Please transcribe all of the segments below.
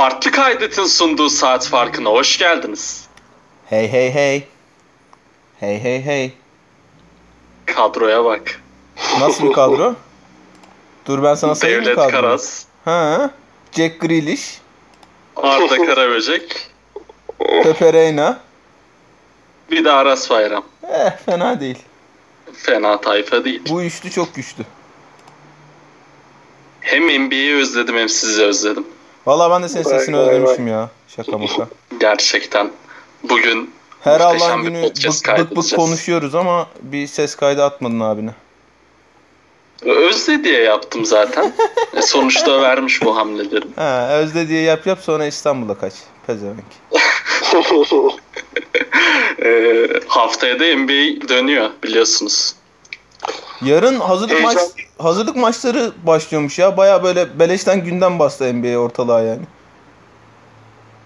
Farklı kaydetin sunduğu saat farkına hoş geldiniz. Hey hey hey. Hey hey hey. Kadroya bak. Nasıl bir kadro? Dur ben sana sayayım Devlet kadro? Karas, Ha. Jack Grealish, Arda Karaböcek, Pepe Reina. bir de Aras Bayram. Eh fena değil. Fena tayfa değil. Bu üçlü çok güçlü. Hem NBA'yi özledim hem sizi özledim. Valla ben de senin Vay sesini vay vay. özlemişim ya. Şaka maka. Gerçekten bugün Her Allah'ın günü bık, bık bık konuşuyoruz ama bir ses kaydı atmadın abine. özle diye yaptım zaten. E, sonuçta vermiş bu hamleleri. Ha, özde diye yap yap sonra İstanbul'a kaç. Pezevenk. E, haftaya da NBA dönüyor biliyorsunuz. Yarın hazırlık Heyecan. maç hazırlık maçları başlıyormuş ya. Baya böyle beleşten gündem bastı NBA ortalığa yani.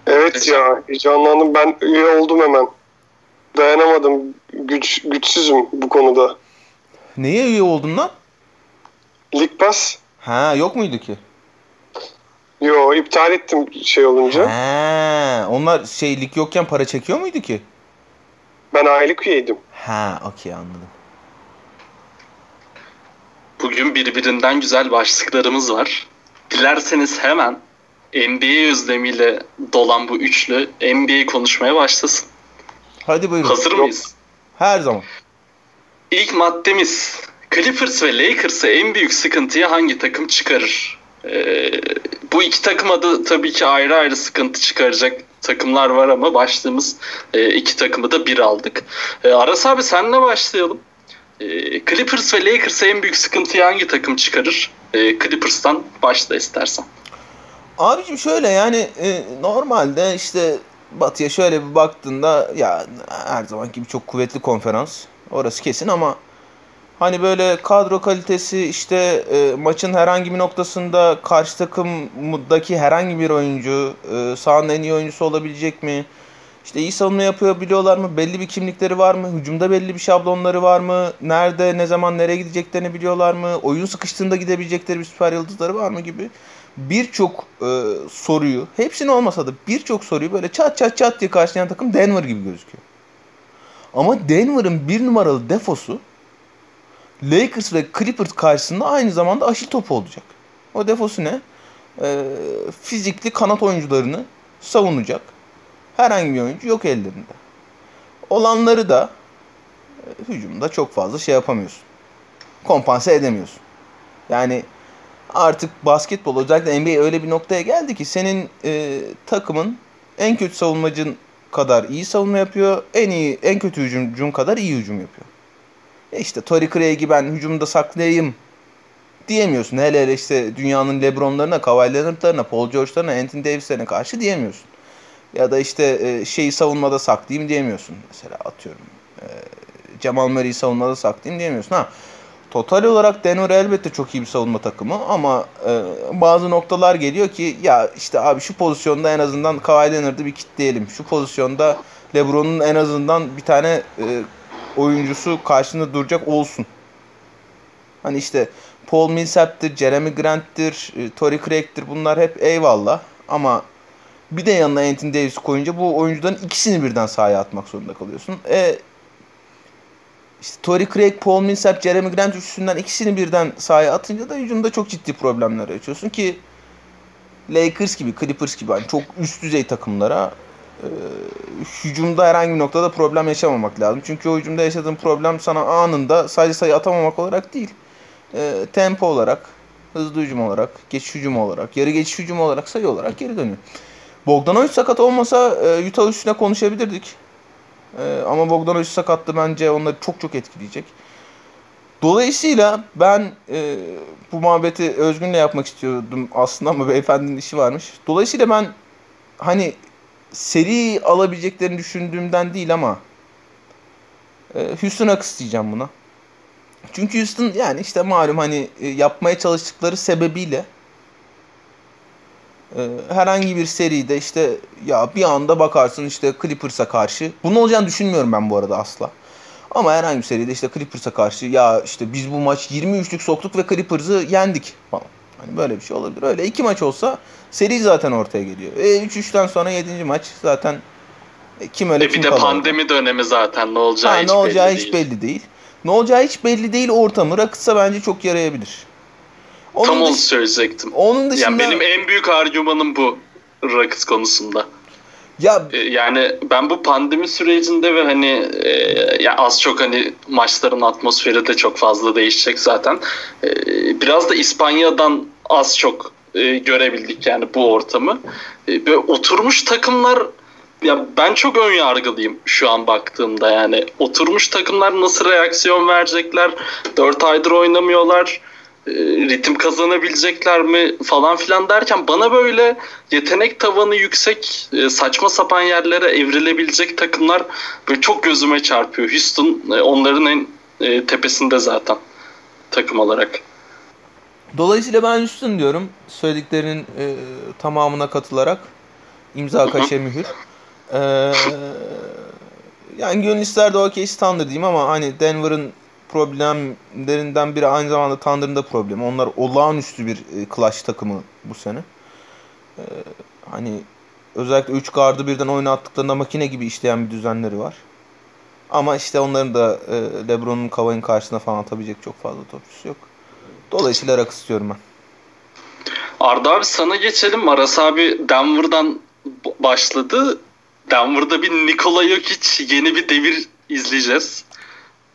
evet ya heyecanlandım. Ben üye oldum hemen. Dayanamadım. Güç, güçsüzüm bu konuda. Neye üye oldun lan? Lig Pass. Ha yok muydu ki? Yo iptal ettim şey olunca. Ha, onlar şey lig yokken para çekiyor muydu ki? Ben aylık üyeydim. Ha, okey anladım. Bugün birbirinden güzel başlıklarımız var. Dilerseniz hemen NBA özlemiyle dolan bu üçlü NBA konuşmaya başlasın. Hadi buyurun. Hazır mıyız? Her zaman. İlk maddemiz Clippers ve Lakers'ı en büyük sıkıntıya hangi takım çıkarır? Ee, bu iki takıma da tabii ki ayrı ayrı sıkıntı çıkaracak takımlar var ama başlığımız e, iki takımı da bir aldık. E, Aras abi senle başlayalım. E, Clippers ve Lakers'ı en büyük sıkıntıyı hangi takım çıkarır? E, Clippers'tan başla istersen. Abicim şöyle yani e, normalde işte Batı'ya şöyle bir baktığında ya her zamanki gibi çok kuvvetli konferans. Orası kesin ama hani böyle kadro kalitesi işte e, maçın herhangi bir noktasında karşı takımdaki herhangi bir oyuncu e, sahanın en iyi oyuncusu olabilecek mi? İşte iyi savunma yapıyor biliyorlar mı? Belli bir kimlikleri var mı? Hücumda belli bir şablonları var mı? Nerede, ne zaman, nereye gideceklerini biliyorlar mı? Oyun sıkıştığında gidebilecekleri bir süper yıldızları var mı gibi birçok e, soruyu, hepsini olmasa da birçok soruyu böyle çat çat çat diye karşılayan takım Denver gibi gözüküyor. Ama Denver'ın bir numaralı defosu Lakers ve Clippers karşısında aynı zamanda aşil topu olacak. O defosu ne? E, fizikli kanat oyuncularını savunacak. Herhangi bir oyuncu yok ellerinde. Olanları da e, hücumda çok fazla şey yapamıyorsun. Kompanse edemiyorsun. Yani artık basketbol özellikle NBA öyle bir noktaya geldi ki senin e, takımın en kötü savunmacın kadar iyi savunma yapıyor. En iyi en kötü hücumcun kadar iyi hücum yapıyor. E işte Torrey Craig'i ben hücumda saklayayım diyemiyorsun. Hele hele işte dünyanın LeBron'larına, Kawhi Leonard'larına, Paul George'larına, Anthony Davis'lerine karşı diyemiyorsun. Ya da işte e, şeyi savunmada saklayayım diyemiyorsun. Mesela atıyorum Jamal Murray'i savunmada saklayayım diyemiyorsun. Ha Total olarak Denver elbette çok iyi bir savunma takımı ama e, bazı noktalar geliyor ki ya işte abi şu pozisyonda en azından Kawhi Leonard'ı bir kitleyelim. Şu pozisyonda LeBron'un en azından bir tane e, oyuncusu karşında duracak olsun. Hani işte Paul Millsap'tir, Jeremy Grant'tir, e, Torrey Craig'tir bunlar hep eyvallah ama bir de yanına Anthony Davis koyunca bu oyuncuların ikisini birden sahaya atmak zorunda kalıyorsun. E, işte Torrey Craig, Paul Millsap, Jeremy Grant üçlüsünden ikisini birden sahaya atınca da hücumda çok ciddi problemler yaşıyorsun ki Lakers gibi, Clippers gibi hani çok üst düzey takımlara e, hücumda herhangi bir noktada problem yaşamamak lazım. Çünkü o hücumda yaşadığın problem sana anında sadece sayı atamamak olarak değil, e, tempo olarak, hızlı hücum olarak, geçiş hücum olarak, yarı geçiş hücum olarak sayı olarak geri dönüyor. Bogdanovic sakat olmasa e, Utah üstüne konuşabilirdik. Ee, ama Bogdanovic sakatlı bence onları çok çok etkileyecek. Dolayısıyla ben e, bu muhabbeti Özgün'le yapmak istiyordum aslında ama beyefendinin işi varmış. Dolayısıyla ben hani seri alabileceklerini düşündüğümden değil ama e, Houston'a kıstayacağım buna. Çünkü Houston yani işte malum hani e, yapmaya çalıştıkları sebebiyle e, herhangi bir seride işte ya bir anda bakarsın işte Clippers'a karşı. Bunun olacağını düşünmüyorum ben bu arada asla. Ama herhangi bir seride işte Clippers'a karşı ya işte biz bu maç 23'lük soktuk ve Clippers'ı yendik falan. Hani böyle bir şey olabilir. Öyle iki maç olsa seri zaten ortaya geliyor. E 3-3'ten sonra 7. maç zaten e, kim öyle E kim bir de kalır. pandemi dönemi zaten ne olacağı Ha, hiç ne olacağı belli hiç değil. belli değil. Ne olacağı hiç belli değil ortamı. Rakıtsa bence çok yarayabilir. Onun, Tam onu söyleyecektim. onun dışında Yani benim en büyük argümanım bu Rockets konusunda. ya E, Yani ben bu pandemi sürecinde ve hani e, ya az çok hani maçların atmosferi de çok fazla değişecek zaten. E, biraz da İspanya'dan az çok e, görebildik yani bu ortamı. E, böyle oturmuş takımlar ya ben çok ön yargılıyım şu an baktığımda yani. Oturmuş takımlar nasıl reaksiyon verecekler? 4 aydır oynamıyorlar. E, ritim kazanabilecekler mi falan filan derken bana böyle yetenek tavanı yüksek e, saçma sapan yerlere evrilebilecek takımlar böyle çok gözüme çarpıyor. Houston e, onların en tepesinde zaten takım olarak. dolayısıyla ben Houston diyorum. Söylediklerinin e, tamamına katılarak imza kaşe mühür. E, yani gönül ister de okey Thunder diyeyim ama hani Denver'ın problemlerinden biri aynı zamanda Thunder'ın da problemi. Onlar olağanüstü bir e, takımı bu sene. E, hani özellikle 3 gardı birden oynattıklarında makine gibi işleyen bir düzenleri var. Ama işte onların da e, LeBron'un Kavai'nin karşısına falan atabilecek çok fazla topçusu yok. Dolayısıyla rak istiyorum ben. Arda abi sana geçelim. Aras abi Denver'dan başladı. Denver'da bir Nikola Jokic yeni bir devir izleyeceğiz.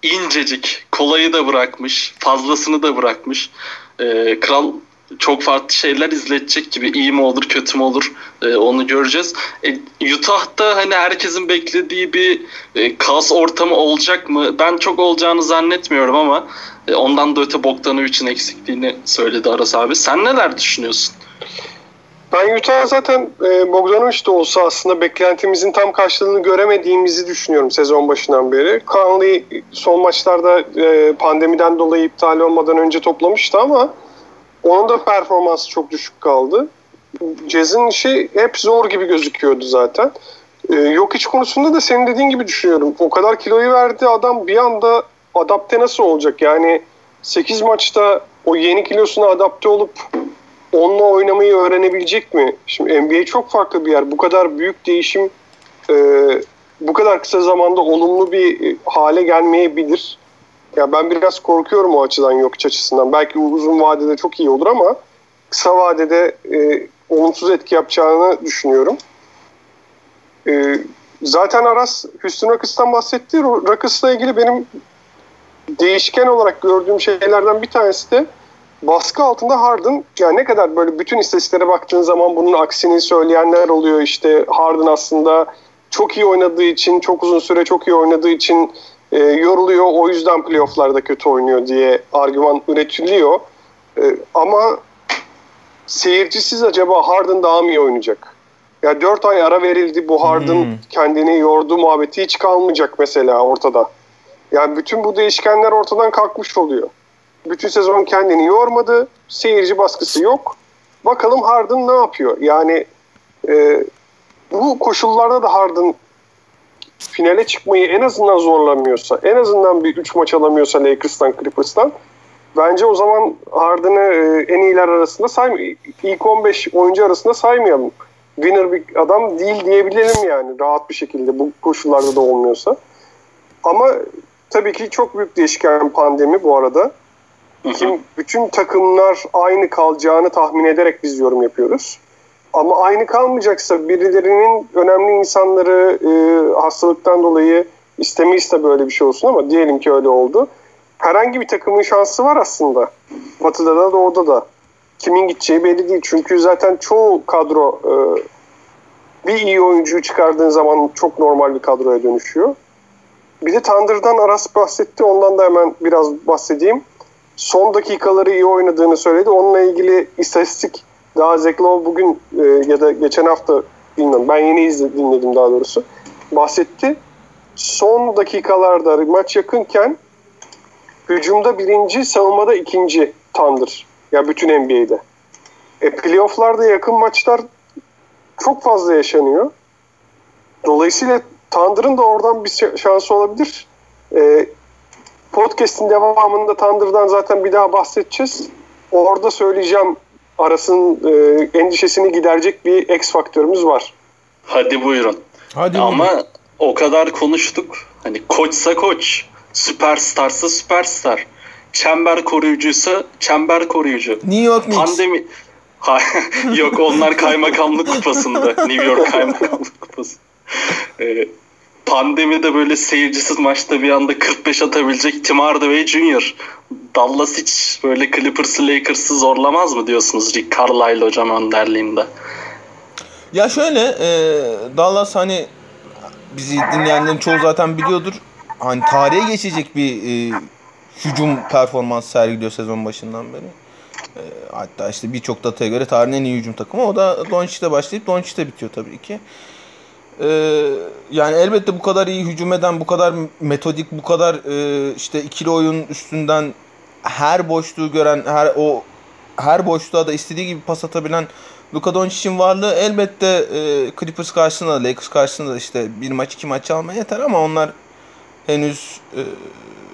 İncecik. Kolayı da bırakmış. Fazlasını da bırakmış. Ee, Kral çok farklı şeyler izletecek gibi. iyi mi olur kötü mü olur Ee, onu göreceğiz. E, Utah'ta hani herkesin beklediği bir e, kaos ortamı olacak mı? Ben çok olacağını zannetmiyorum ama e, ondan da öte Bogdanovic'in eksikliğini söyledi Aras abi. Sen neler düşünüyorsun? Ben Utah zaten e, Bogdanovic de olsa aslında beklentimizin tam karşılığını göremediğimizi düşünüyorum sezon başından beri. Conley son maçlarda e, pandemiden dolayı iptal olmadan önce toplamıştı ama onun da performansı çok düşük kaldı. Jazz'in işi hep zor gibi gözüküyordu zaten. E, yok iç konusunda da senin dediğin gibi düşünüyorum. O kadar kiloyu verdi adam bir anda adapte nasıl olacak? Yani 8 maçta o yeni kilosuna adapte olup onunla oynamayı öğrenebilecek mi? Şimdi NBA çok farklı bir yer. Bu kadar büyük değişim e, bu kadar kısa zamanda olumlu bir e, hale gelmeyebilir. Ya ben biraz korkuyorum o açıdan yok açısından. Belki uzun vadede çok iyi olur ama kısa vadede e, olumsuz etki yapacağını düşünüyorum. E, zaten Aras Houston Rockets'tan bahsetti. Rockets'la ilgili benim değişken olarak gördüğüm şeylerden bir tanesi de baskı altında Harden yani ne kadar böyle bütün istatistiklere baktığın zaman bunun aksini söyleyenler oluyor. İşte Harden aslında çok iyi oynadığı için, çok uzun süre çok iyi oynadığı için e, yoruluyor. O yüzden playofflarda kötü oynuyor diye argüman üretiliyor. E, ama seyircisiz acaba Harden daha mı iyi oynayacak? Ya 4 ay ara verildi bu Harden Hmm. kendini yordu muhabbeti hiç kalmayacak mesela ortada. Yani bütün bu değişkenler ortadan kalkmış oluyor. Bütün sezon kendini yormadı. Seyirci baskısı yok. Bakalım Harden ne yapıyor? Yani e, bu koşullarda da Harden finale çıkmayı en azından zorlamıyorsa, en azından bir 3 maç alamıyorsa Lakers'tan, Clippers'tan bence o zaman Harden'ı e, en iyiler arasında say ilk 15 oyuncu arasında saymayalım. Winner bir adam değil diyebilelim yani rahat bir şekilde bu koşullarda da olmuyorsa. Ama tabii ki çok büyük değişken pandemi bu arada. Kim, bütün takımlar aynı kalacağını tahmin ederek biz yorum yapıyoruz. Ama aynı kalmayacaksa birilerinin önemli insanları e, hastalıktan dolayı istemeyiz de böyle bir şey olsun ama diyelim ki öyle oldu. Herhangi bir takımın şansı var aslında. Batı'da da doğuda da. Kimin gideceği belli değil. Çünkü zaten çoğu kadro e, bir iyi oyuncuyu çıkardığın zaman çok normal bir kadroya dönüşüyor. Bir de Thunder'dan Aras bahsetti. Ondan da hemen biraz bahsedeyim. Son dakikaları iyi oynadığını söyledi. Onunla ilgili istatistik daha Zeklov bugün e, ya da geçen hafta bilmiyorum. Ben yeni izledim, dinledim daha doğrusu. Bahsetti. Son dakikalarda maç yakınken hücumda birinci, savunmada ikinci Thunder. Ya bütün NBA'de. E, playoff'larda yakın maçlar çok fazla yaşanıyor. Dolayısıyla Thunder'ın da oradan bir şansı olabilir. E, podcast'in devamında Thunder'dan zaten bir daha bahsedeceğiz. Orada söyleyeceğim Aras'ın e, endişesini giderecek bir X faktörümüz var. Hadi buyurun. Hadi Ama buyurun. o kadar konuştuk. Hani koçsa koç, süperstarsa süperstar. Çember koruyucuysa çember koruyucu. New York Knicks. Pandemi Yok onlar kaymakamlık kupasında. New York kaymakamlık kupası. Ee, pandemide böyle seyircisiz maçta bir anda 45 atabilecek Tim Hardaway Jr. Dallas hiç böyle Clippers'ı Lakers'ı zorlamaz mı diyorsunuz Rick Carlisle hocam önderliğinde? Ya şöyle e, Dallas hani bizi dinleyenlerin çoğu zaten biliyordur. Hani tarihe geçecek bir e, hücum performans sergiliyor sezon başından beri. E, hatta işte birçok dataya göre tarihin en iyi hücum takımı. O da Doncic'te başlayıp Doncic'te bitiyor tabii ki. E, yani elbette bu kadar iyi hücum eden, bu kadar metodik, bu kadar e, işte ikili oyun üstünden her boşluğu gören, her o her boşluğa da istediği gibi pas atabilen Luka Doncic'in varlığı elbette e, Clippers karşısında, Lakers karşısında da işte bir maç iki maç almaya yeter ama onlar henüz e,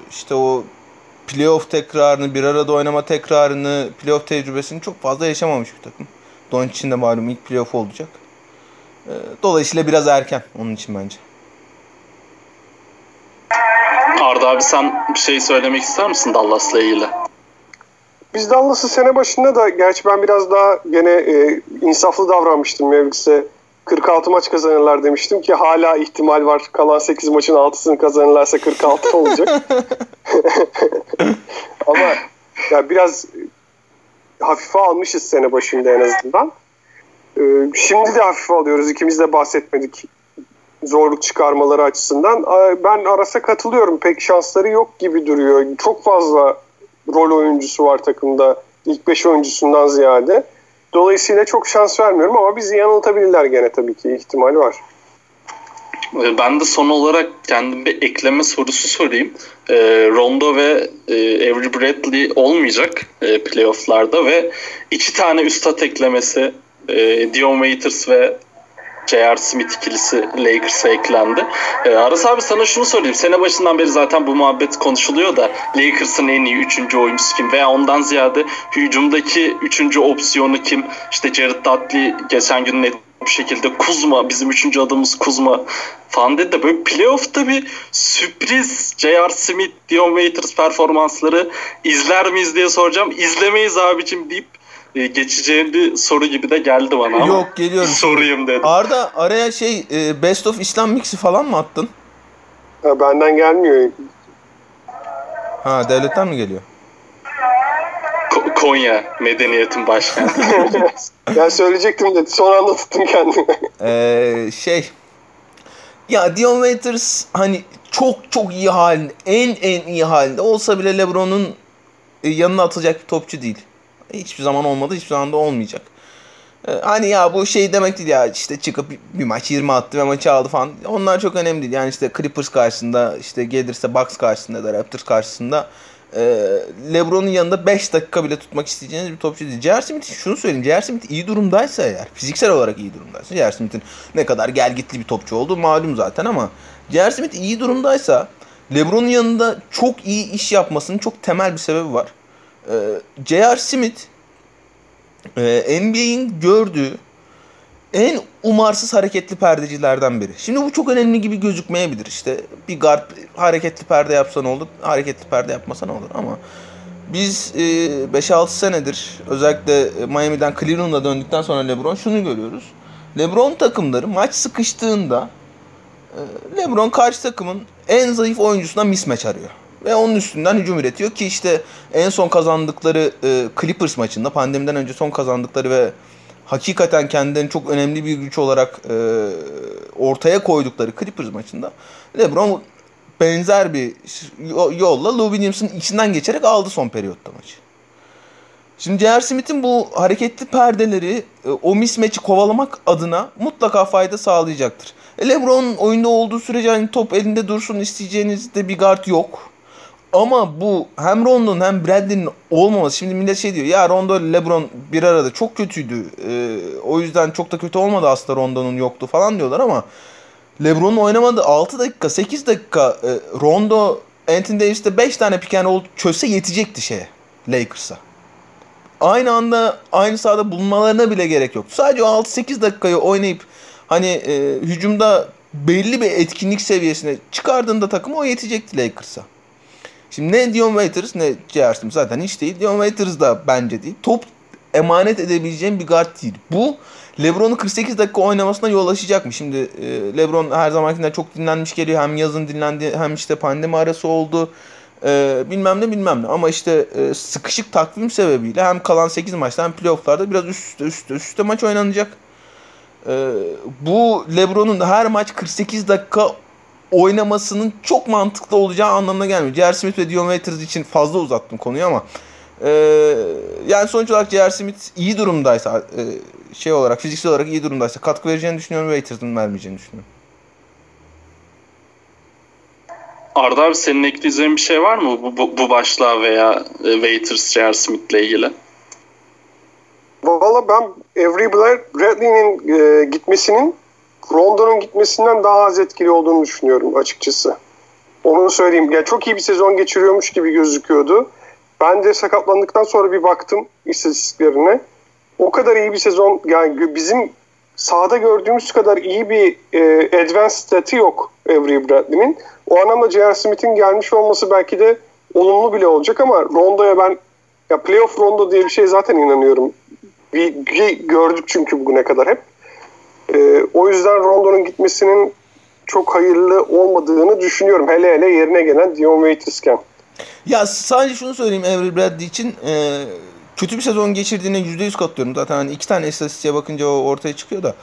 işte o playoff tekrarını, bir arada oynama tekrarını, playoff tecrübesini çok fazla yaşamamış bir takım. Doncic'in de malum ilk playoff olacak. E, dolayısıyla biraz erken onun için bence. Arda abi sen bir şey söylemek ister misin Dallas'la ilgili? Biz Dallas'ı sene başında da gerçi ben biraz daha gene e, insaflı davranmıştım Mavericks'e. 46 maç kazanırlar demiştim ki hala ihtimal var. Kalan 8 maçın 6'sını kazanırlarsa 46 olacak. Ama ya biraz hafife almışız sene başında en azından. Ee, şimdi de hafife alıyoruz. İkimiz de bahsetmedik zorluk çıkarmaları açısından. Ben Aras'a katılıyorum. Pek şansları yok gibi duruyor. Çok fazla rol oyuncusu var takımda. İlk 5 oyuncusundan ziyade. Dolayısıyla çok şans vermiyorum ama bizi yanıltabilirler gene tabii ki. ihtimal var. Ee, Ben de son olarak kendim bir ekleme sorusu sorayım. Ee, Rondo ve e, Avery Bradley olmayacak e, playofflarda ve iki tane üstat eklemesi e, Dion Waiters ve J.R. Smith ikilisi Lakers'a eklendi. Ee, Aras abi sana şunu sorayım. Sene başından beri zaten bu muhabbet konuşuluyor da Lakers'ın en iyi üçüncü oyuncusu kim? Veya ondan ziyade hücumdaki üçüncü opsiyonu kim? İşte Jared Dudley geçen gün net bir şekilde Kuzma bizim üçüncü adımız Kuzma falan dedi de böyle playoff'ta bir sürpriz J.R. Smith, Dion Waiters performansları izler miyiz diye soracağım. İzlemeyiz abicim deyip e, geçeceğim bir soru gibi de geldi bana ama Yok geliyorum. sorayım dedim. Arda araya şey e, Best of İslam Mix'i falan mı attın? Ha, benden gelmiyor. Ha devletten mi geliyor? Ko- Konya medeniyetin başkenti. Yani söyleyecektim de son anda tuttum kendimi. Ee, şey ya Dion Waiters hani çok çok iyi halinde en en iyi halinde olsa bile LeBron'un e, yanına atacak bir topçu değil. Hiçbir zaman olmadı hiçbir zaman da olmayacak. Ee, hani ya bu şey demek değil ya işte çıkıp bir, bir maç 20 attı ve maçı aldı falan. Onlar çok önemli değil. Yani işte Clippers karşısında işte gelirse Bucks karşısında da Raptors karşısında e, LeBron'un yanında 5 dakika bile tutmak isteyeceğiniz bir topçu değil. J.R. Smith şunu söyleyeyim. J.R. Smith iyi durumdaysa eğer, fiziksel olarak iyi durumdaysa, J.R. Smith'in ne kadar gelgitli bir topçu olduğu malum zaten ama J.R. Smith iyi durumdaysa LeBron'un yanında çok iyi iş yapmasının çok temel bir sebebi var. Ee, J.R. Smith e, NBA'in gördüğü en umarsız hareketli perdecilerden biri. Şimdi bu çok önemli gibi gözükmeyebilir. İşte bir guard hareketli perde yapsa ne olur, hareketli perde yapmasa ne olur ama biz e, 5-6 senedir özellikle Miami'den Cleveland'a döndükten sonra LeBron şunu görüyoruz. LeBron takımları maç sıkıştığında e, LeBron karşı takımın en zayıf oyuncusuna mismatch arıyor. Ve onun üstünden hücum üretiyor ki işte en son kazandıkları e, Clippers maçında pandemiden önce son kazandıkları ve hakikaten kendilerini çok önemli bir güç olarak e, ortaya koydukları Clippers maçında LeBron benzer bir yo- yolla Lou Williams'ın içinden geçerek aldı son periyotta maçı. Şimdi J.R. Smith'in bu hareketli perdeleri e, o mismatch'i kovalamak adına mutlaka fayda sağlayacaktır. E, LeBron oyunda olduğu sürece hani top elinde dursun isteyeceğiniz de bir guard yok. Ama bu hem Rondo'nun hem Bradley'nin olmaması. Şimdi millet şey diyor ya Rondo ile LeBron bir arada çok kötüydü. Ee, o yüzden çok da kötü olmadı aslında Rondo'nun yoktu falan diyorlar ama LeBron'un oynamadığı 6 dakika 8 dakika e, Rondo Anthony Davis'te 5 tane pick and roll çözse yetecekti şeye Lakers'a. aynı anda aynı sahada bulunmalarına bile gerek yok. Sadece o 6-8 dakikayı oynayıp hani e, hücumda belli bir etkinlik seviyesine çıkardığında takım o yetecekti Lakers'a. Şimdi ne Dion Waiters ne. Smith zaten hiç değil. Dion Waiters da bence değil. Top emanet edebileceğim bir guard değil. Bu LeBron'un 48 dakika oynamasına yol açacak mı? Şimdi e, LeBron her zamankinden çok dinlenmiş geliyor. Hem yazın dinlendi hem işte pandemi arası oldu. E, bilmem ne bilmem ne. Ama işte e, sıkışık takvim sebebiyle hem kalan 8 maçta hem playofflarda biraz üst üste üst üste, üst üste maç oynanacak. E, bu LeBron'un her maç 48 dakika oynamasının çok mantıklı olacağı anlamına gelmiyor. J.R. Smith ve Dion Waiters için fazla uzattım konuyu ama e, yani sonuç olarak J.R. Smith iyi durumdaysa e, şey olarak fiziksel olarak iyi durumdaysa katkı vereceğini düşünüyorum. Waiters'ın vermeyeceğini düşünüyorum. Arda abi senin ekleyeceğin bir şey var mı bu, bu, bu başlığa veya e, Waiters, J.R. Smith'le ilgili? Valla ben Avery Bradley'nin e, gitmesinin Rondo'nun gitmesinden daha az etkili olduğunu düşünüyorum açıkçası. Onu söyleyeyim. Yani çok iyi bir sezon geçiriyormuş gibi gözüküyordu. Ben de sakatlandıktan sonra bir baktım istatistiklerine. O kadar iyi bir sezon yani bizim sahada gördüğümüz kadar iyi bir e, advanced statı yok Avery Bradley'nin. O anlamda J.R. Smith'in gelmiş olması belki de olumlu bile olacak ama Rondo'ya ben ya playoff Rondo diye bir şey zaten inanıyorum. Bir, bir gördük çünkü bugüne kadar hep. E, o yüzden Rondo'nun gitmesinin çok hayırlı olmadığını düşünüyorum. Hele hele yerine gelen Dion Waiters'ken. Ya sadece şunu söyleyeyim Avery Bradley için. E, kötü bir sezon geçirdiğine %100 katılıyorum. Zaten hani iki tane istatistiğe bakınca o ortaya çıkıyor da.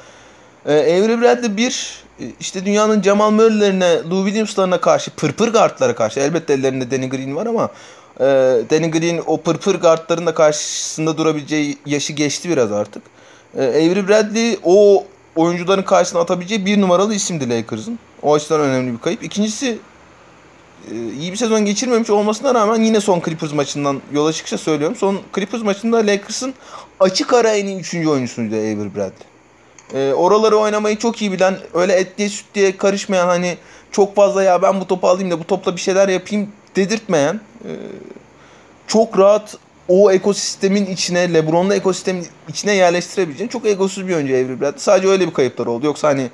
E, Avery Bradley bir işte dünyanın Jamal Murray'lerine, Lou Williams'larına karşı pırpır guardlara karşı elbette ellerinde Danny Green var ama e, Danny Green o pırpır guardların da karşısında durabileceği yaşı geçti biraz artık. E, Avery Bradley o oyuncuların karşısına atabileceği bir numaralı isimdi Lakers'ın. O açıdan önemli bir kayıp. İkincisi iyi bir sezon geçirmemiş olmasına rağmen yine son Clippers maçından yola çıkışa söylüyorum. Son Clippers maçında Lakers'ın açık ara en iyi 3. oyuncusuydu Avery Bradley. E, oraları oynamayı çok iyi bilen, öyle et diye süt diye karışmayan hani çok fazla ya ben bu topu alayım da bu topla bir şeyler yapayım dedirtmeyen e, çok rahat o ekosistemin içine, LeBron'lu ekosistemin içine yerleştirebileceğin çok egosuz bir oyuncu Avery Bradley. Sadece öyle bir kayıplar oldu. Yoksa hani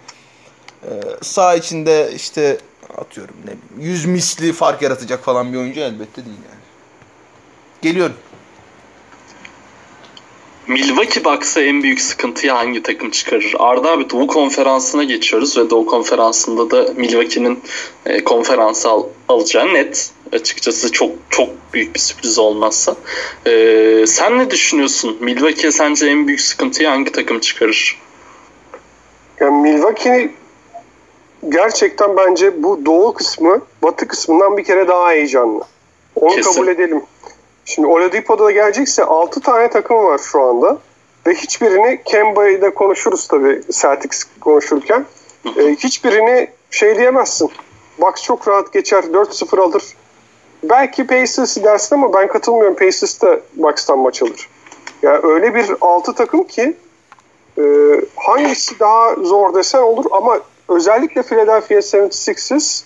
e, sağ içinde işte atıyorum ne bileyim 100 misli fark yaratacak falan bir oyuncu elbette değil yani. Geliyorum. Milwaukee Bucks'a en büyük sıkıntıyı hangi takım çıkarır? Arda abi Doğu Konferansı'na geçiyoruz ve Doğu Konferansı'nda da Milwaukee'nin e, konferansı al, alacağı net. Açıkçası çok çok büyük bir sürpriz olmazsa. E, sen ne düşünüyorsun? Milwaukee sence en büyük sıkıntıyı hangi takım çıkarır? Yani Milwaukee gerçekten bence bu doğu kısmı batı kısmından bir kere daha heyecanlı. Onu Kesin. kabul edelim. Şimdi Oladipo'da da gelecekse 6 tane takım var şu anda. Ve hiçbirini Kemba'yı da konuşuruz tabii Celtics konuşurken. e, hiçbirini şey diyemezsin. Bucks çok rahat geçer 4-0 alır. Belki Pacers dersin ama ben katılmıyorum. Pacers da Bucks'tan maç alır. Yani öyle bir 6 takım ki e, hangisi daha zor desen olur ama özellikle Philadelphia 76ers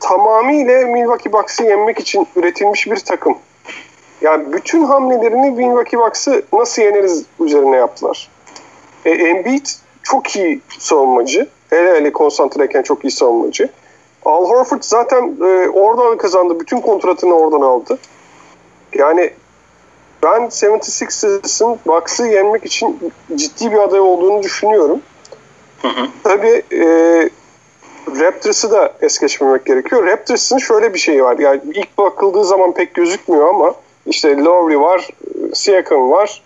tamamıyla Milwaukee Bucks'ı yenmek için üretilmiş bir takım. Yani bütün hamlelerini Milwaukee Bucks'ı nasıl yeneriz üzerine yaptılar. E, Embiid çok iyi savunmacı. Hele hele konsantreyken çok iyi savunmacı. Al Horford zaten e, oradan kazandı. Bütün kontratını oradan aldı. Yani ben 76ers'ın Bucks'ı yenmek için ciddi bir aday olduğunu düşünüyorum. Hı hı. Tabii e, Raptors'ı da es geçmemek gerekiyor. Raptors'ın şöyle bir şeyi var. Yani ilk bakıldığı zaman pek gözükmüyor ama işte Lowry var, Siakam var.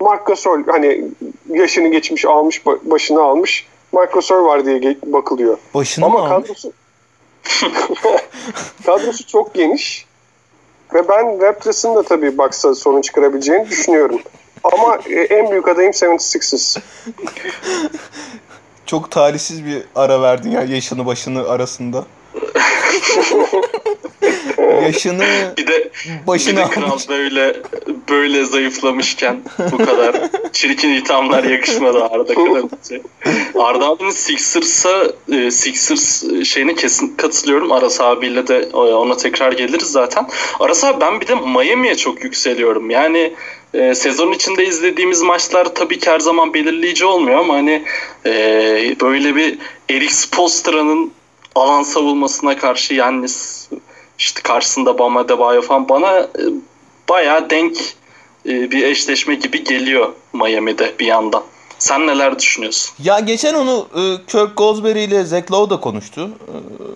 Marc Gasol hani yaşını geçmiş almış başını almış. Marc Gasol var diye bakılıyor. Başını Ama kadrosu kadrosu çok geniş. Ve ben Raptors'ın da tabii baksa sorun çıkarabileceğini düşünüyorum. Ama e, en büyük adayım 76ers. Çok talihsiz bir ara verdin ya yaşını başını arasında. yaşını bir de başına bir de kral böyle böyle zayıflamışken bu kadar çirkin ithamlar yakışmadı Arda Karabaş'a. Arda abinin Sixers'a e, Sixers şeyine kesin katılıyorum. Aras abiyle de e, ona tekrar geliriz zaten. Aras abi ben bir de Miami'ye çok yükseliyorum. Yani e, sezon içinde izlediğimiz maçlar tabii ki her zaman belirleyici olmuyor ama hani e, böyle bir Erik Spoelstra'nın alan savunmasına karşı Yannis işte karşısında Bam Adebayo falan bana e, bayağı denk e, bir eşleşme gibi geliyor Miami'de bir yandan. Sen neler düşünüyorsun? Ya geçen onu e, Kirk Goldsberry ile Zach Lowe da konuştu.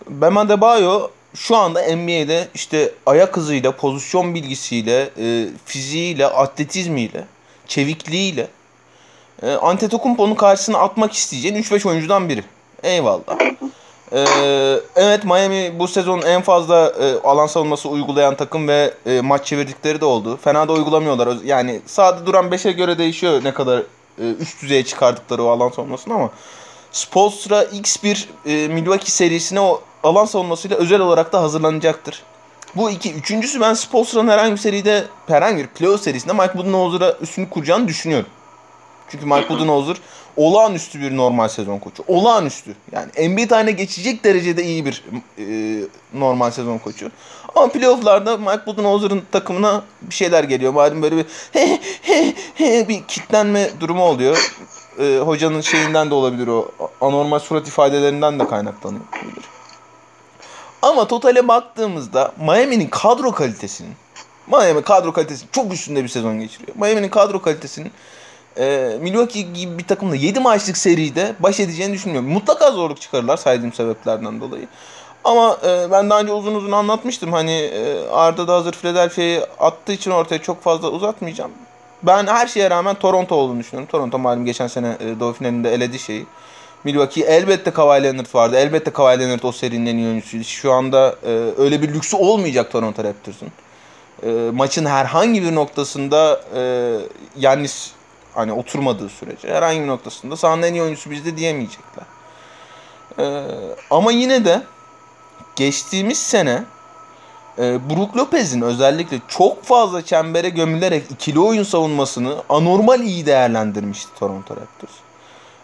Bam Adebayo şu anda NBA'de işte ayak hızıyla, pozisyon bilgisiyle, fiziğiyle, atletizmiyle, çevikliğiyle Antetokounmpo'nun karşısına atmak isteyeceğin 3-5 oyuncudan biri. Eyvallah. Ee, evet Miami bu sezon en fazla e, alan savunması uygulayan takım ve e, maç çevirdikleri de oldu. Fena da uygulamıyorlar. Yani sahada duran 5'e göre değişiyor ne kadar e, üst düzeye çıkardıkları o alan savunmasını ama Spolstra X1 e, Milwaukee serisine o alan savunmasıyla özel olarak da hazırlanacaktır. Bu iki. Üçüncüsü ben Spolstra'nın herhangi bir seride, herhangi bir playoff serisinde Mike Budenholzer'a üstünü kuracağını düşünüyorum. Çünkü Mike Budenholzer olağanüstü bir normal sezon koçu. Olağanüstü. Yani NBA tarihine geçecek derecede iyi bir e, normal sezon koçu. Ama playofflarda Mike Budenholzer'ın takımına bir şeyler geliyor. Malum böyle bir he, he, he, bir kitlenme durumu oluyor. E, hocanın şeyinden de olabilir o. Anormal surat ifadelerinden de kaynaklanıyor. Ama totale baktığımızda Miami'nin kadro kalitesinin Miami kadro kalitesi çok üstünde bir sezon geçiriyor. Miami'nin kadro kalitesinin e, Milwaukee gibi bir takımla 7 maçlık seride baş edeceğini düşünmüyorum. Mutlaka zorluk çıkarırlar saydığım sebeplerden dolayı. Ama e, ben daha önce uzun uzun anlatmıştım. Hani e, Arda da hazır Philadelphia'yı attığı için ortaya çok fazla uzatmayacağım. Ben her şeye rağmen Toronto olduğunu düşünüyorum. Toronto malum geçen sene e, Doğu finalinde eledi şeyi. Milwaukee elbette Kawhi Leonard vardı. Elbette Kawhi Leonard o serinin en iyi oyuncusuydu. Şu anda e, öyle bir lüksü olmayacak Toronto Raptors'un. E, maçın herhangi bir noktasında e, Yannis hani oturmadığı sürece herhangi bir noktasında sahanın en iyi oyuncusu bizde diyemeyecekler. Ee, ama yine de geçtiğimiz sene e, Brook Lopez'in özellikle çok fazla çembere gömülerek ikili oyun savunmasını anormal iyi değerlendirmişti Toronto Raptors.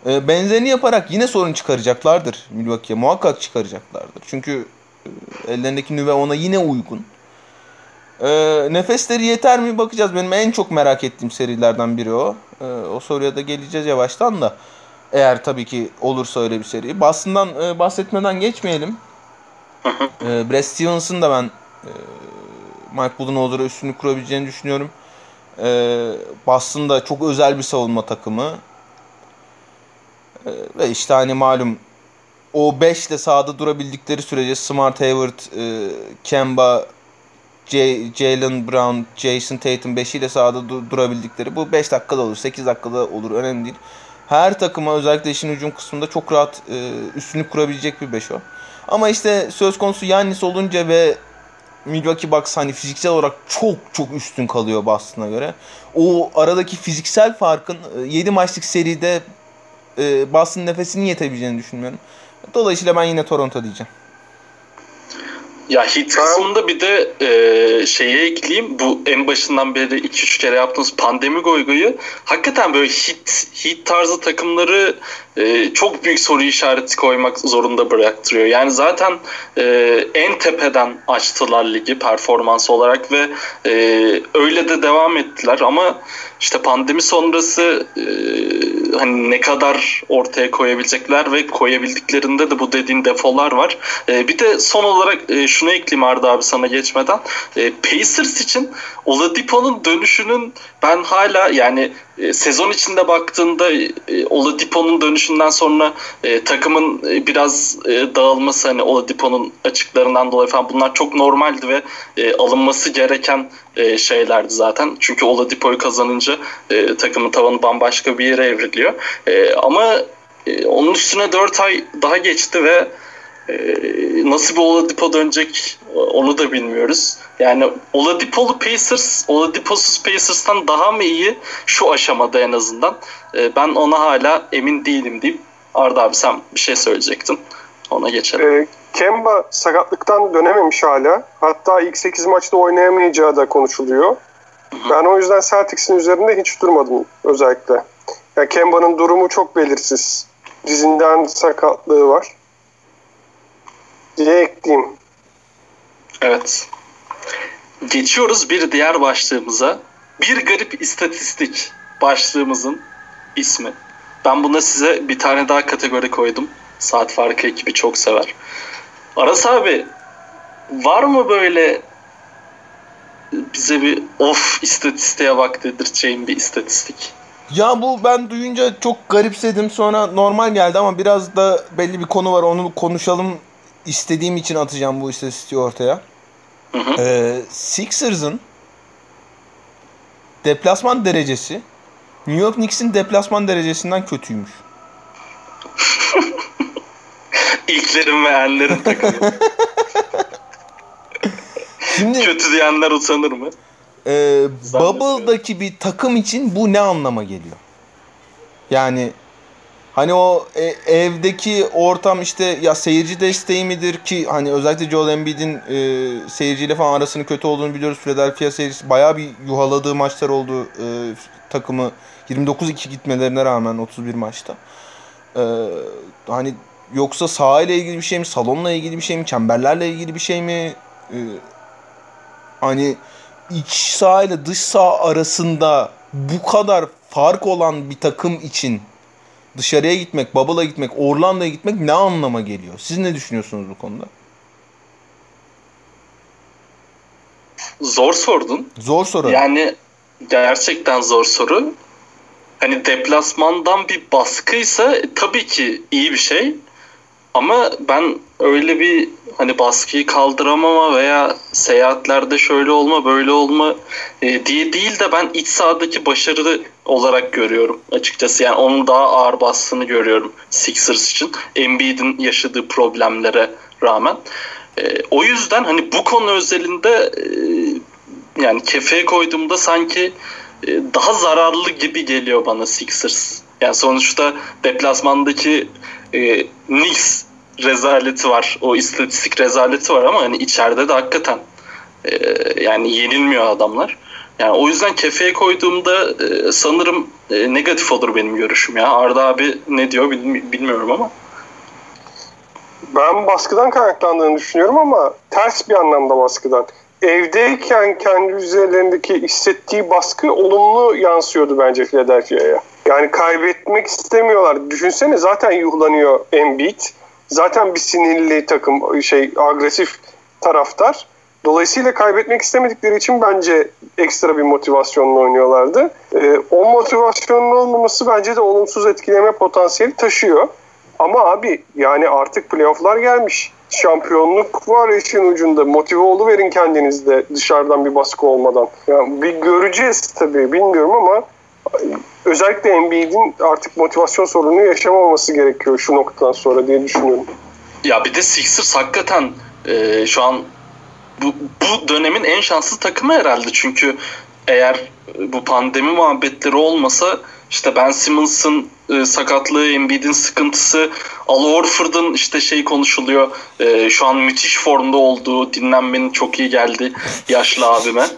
E, benzerini yaparak yine sorun çıkaracaklardır Milwaukee'ye. Muhakkak çıkaracaklardır. Çünkü e, ellerindeki nüve ona yine uygun. E, nefesleri yeter mi bakacağız. Benim en çok merak ettiğim serilerden biri o. E, o soruya da geleceğiz yavaştan da. Eğer tabii ki olursa öyle bir seri. Boston'dan e, bahsetmeden geçmeyelim. e, Brad Stevens'ın da ben e, Mike Budenholzer'a üstünlük kurabileceğini düşünüyorum. E, Boston da çok özel bir savunma takımı. E, ve işte hani malum o 5 ile sahada durabildikleri sürece Smart Hayward, e, Kemba, Jalen Brown, Jason Tatum 5 ile sahada dur- durabildikleri bu 5 dakikada olur, 8 dakikada olur önemli değil. Her takıma özellikle işin hücum kısmında çok rahat e, üstünlük kurabilecek bir 5 o. Ama işte söz konusu Yannis olunca ve Milwaukee Bucks hani fiziksel olarak çok çok üstün kalıyor Boston'a göre. O aradaki fiziksel farkın 7 maçlık seride e, Boston nefesini yetebileceğini düşünmüyorum. Dolayısıyla ben yine Toronto diyeceğim. Ya hit kısmında bir de e, şeye ekleyeyim. Bu en başından beri 2-3 kere yaptığımız pandemi goygoyu hakikaten böyle hit hit tarzı takımları e, çok büyük soru işareti koymak zorunda bıraktırıyor. Yani zaten e, en tepeden açtılar ligi performans olarak ve e, öyle de devam ettiler ama işte pandemi sonrası e, hani ne kadar ortaya koyabilecekler ve koyabildiklerinde de bu dediğin defolar var. E, bir de son olarak e, şunu ekleyeyim Arda abi sana geçmeden. E, Pacers için Oladipo'nun dönüşünün ben hala yani e, sezon içinde baktığında e, Oladipo'nun dönüşünden sonra e, takımın e, biraz e, dağılması hani Oladipo'nun açıklarından dolayı falan bunlar çok normaldi ve e, alınması gereken e, şeylerdi zaten. Çünkü Oladipo'yu kazanınca e, takımın tavanı bambaşka bir yere evriliyor. E, ama e, onun üstüne 4 ay daha geçti ve e, nasıl bir Oladipo dönecek onu da bilmiyoruz. Yani Oladipo'lu Pacers, Oladipo'suz Pacers'tan daha mı iyi şu aşamada en azından? E, ben ona hala emin değilim deyip Arda abi sen bir şey söyleyecektin. Ona geçelim. E, Kemba sakatlıktan dönememiş hala. Hatta ilk 8 maçta oynayamayacağı da konuşuluyor. Ben o yüzden Celtics'in üzerinde hiç durmadım özellikle. Ya Kemba'nın durumu çok belirsiz. Dizinden sakatlığı var. Diye ekleyeyim. Evet. Geçiyoruz bir diğer başlığımıza. Bir garip istatistik başlığımızın ismi. Ben buna size bir tane daha kategori koydum. Saat farkı ekibi çok sever. Aras abi var mı böyle bize bir of istatistiğe bak dedirteceğim bir istatistik? Ya bu ben duyunca çok garipsedim sonra normal geldi ama biraz da belli bir konu var onu konuşalım istediğim için atacağım bu istatistiği ortaya. Hı hı. Ee, Sixers'ın deplasman derecesi New York Knicks'in deplasman derecesinden kötüymüş. İlklerin ve enlerin takımı. Şimdi Kötü diyenler utanır mı? e. Bubble'daki bir takım için bu ne anlama geliyor? Yani hani o e- evdeki ortam işte ya seyirci desteği midir ki hani özellikle Joel Embiid'in e, seyirciyle falan arasının kötü olduğunu biliyoruz. Philadelphia seyircisi bayağı bir yuhaladığı maçlar oldu e, takımı 29-2 gitmelerine rağmen 31 maçta. E, hani yoksa saha ile ilgili bir şey mi, salonla ilgili bir şey mi, çemberlerle ilgili bir şey mi? E, hani iç saha ile dış saha arasında bu kadar fark olan bir takım için dışarıya gitmek, Bubble'a gitmek, Orlando'ya gitmek ne anlama geliyor? Siz ne düşünüyorsunuz bu konuda? Zor sordun. Zor soru. Yani gerçekten zor soru. Hani deplasmandan bir baskıysa tabii ki iyi bir şey. Ama ben öyle bir hani baskıyı kaldıramama veya seyahatlerde şöyle olma böyle olma e, diye değil de ben iç sahadaki başarı olarak görüyorum açıkçası. Yani onun daha ağır bastığını görüyorum Sixers için. Embiid'in yaşadığı problemlere rağmen. E, o yüzden hani bu konu özelinde e, yani kefeye koyduğumda sanki e, daha zararlı gibi geliyor bana Sixers. Yani sonuçta deplasmandaki e, Knicks rezaleti var. O istatistik rezaleti var ama hani içeride de hakikaten e, yani yenilmiyor adamlar. Yani o yüzden kefeye koyduğumda e, sanırım e, negatif olur benim görüşüm ya. Arda abi ne diyor bilmi- bilmiyorum ama. Ben baskıdan kaynaklandığını düşünüyorum ama ters bir anlamda baskıdan. Evdeyken kendi üzerlerindeki hissettiği baskı olumlu yansıyordu bence Philadelphia'ya. Yani kaybetmek istemiyorlar. Düşünsene zaten yuhlanıyor Embiid. Zaten bir sinirli takım şey agresif taraftar. Dolayısıyla kaybetmek istemedikleri için bence ekstra bir motivasyonla oynuyorlardı. Ee, o motivasyonun olmaması bence de olumsuz etkileme potansiyeli taşıyor. Ama abi yani artık playofflar gelmiş. Şampiyonluk var işin ucunda. Motive verin kendinizde dışarıdan bir baskı olmadan. Yani bir göreceğiz tabii bilmiyorum ama özellikle Embiid'in artık motivasyon sorunu yaşamaması gerekiyor şu noktadan sonra diye düşünüyorum. Ya bir de Sixers hakikaten e, şu an bu, bu dönemin en şanslı takımı herhalde. Çünkü eğer bu pandemi muhabbetleri olmasa işte Ben Simmons'ın e, sakatlığı, Embiid'in sıkıntısı, Al Horford'un işte şey konuşuluyor. e, şu an müthiş formda olduğu, dinlenmenin çok iyi geldi yaşlı abime.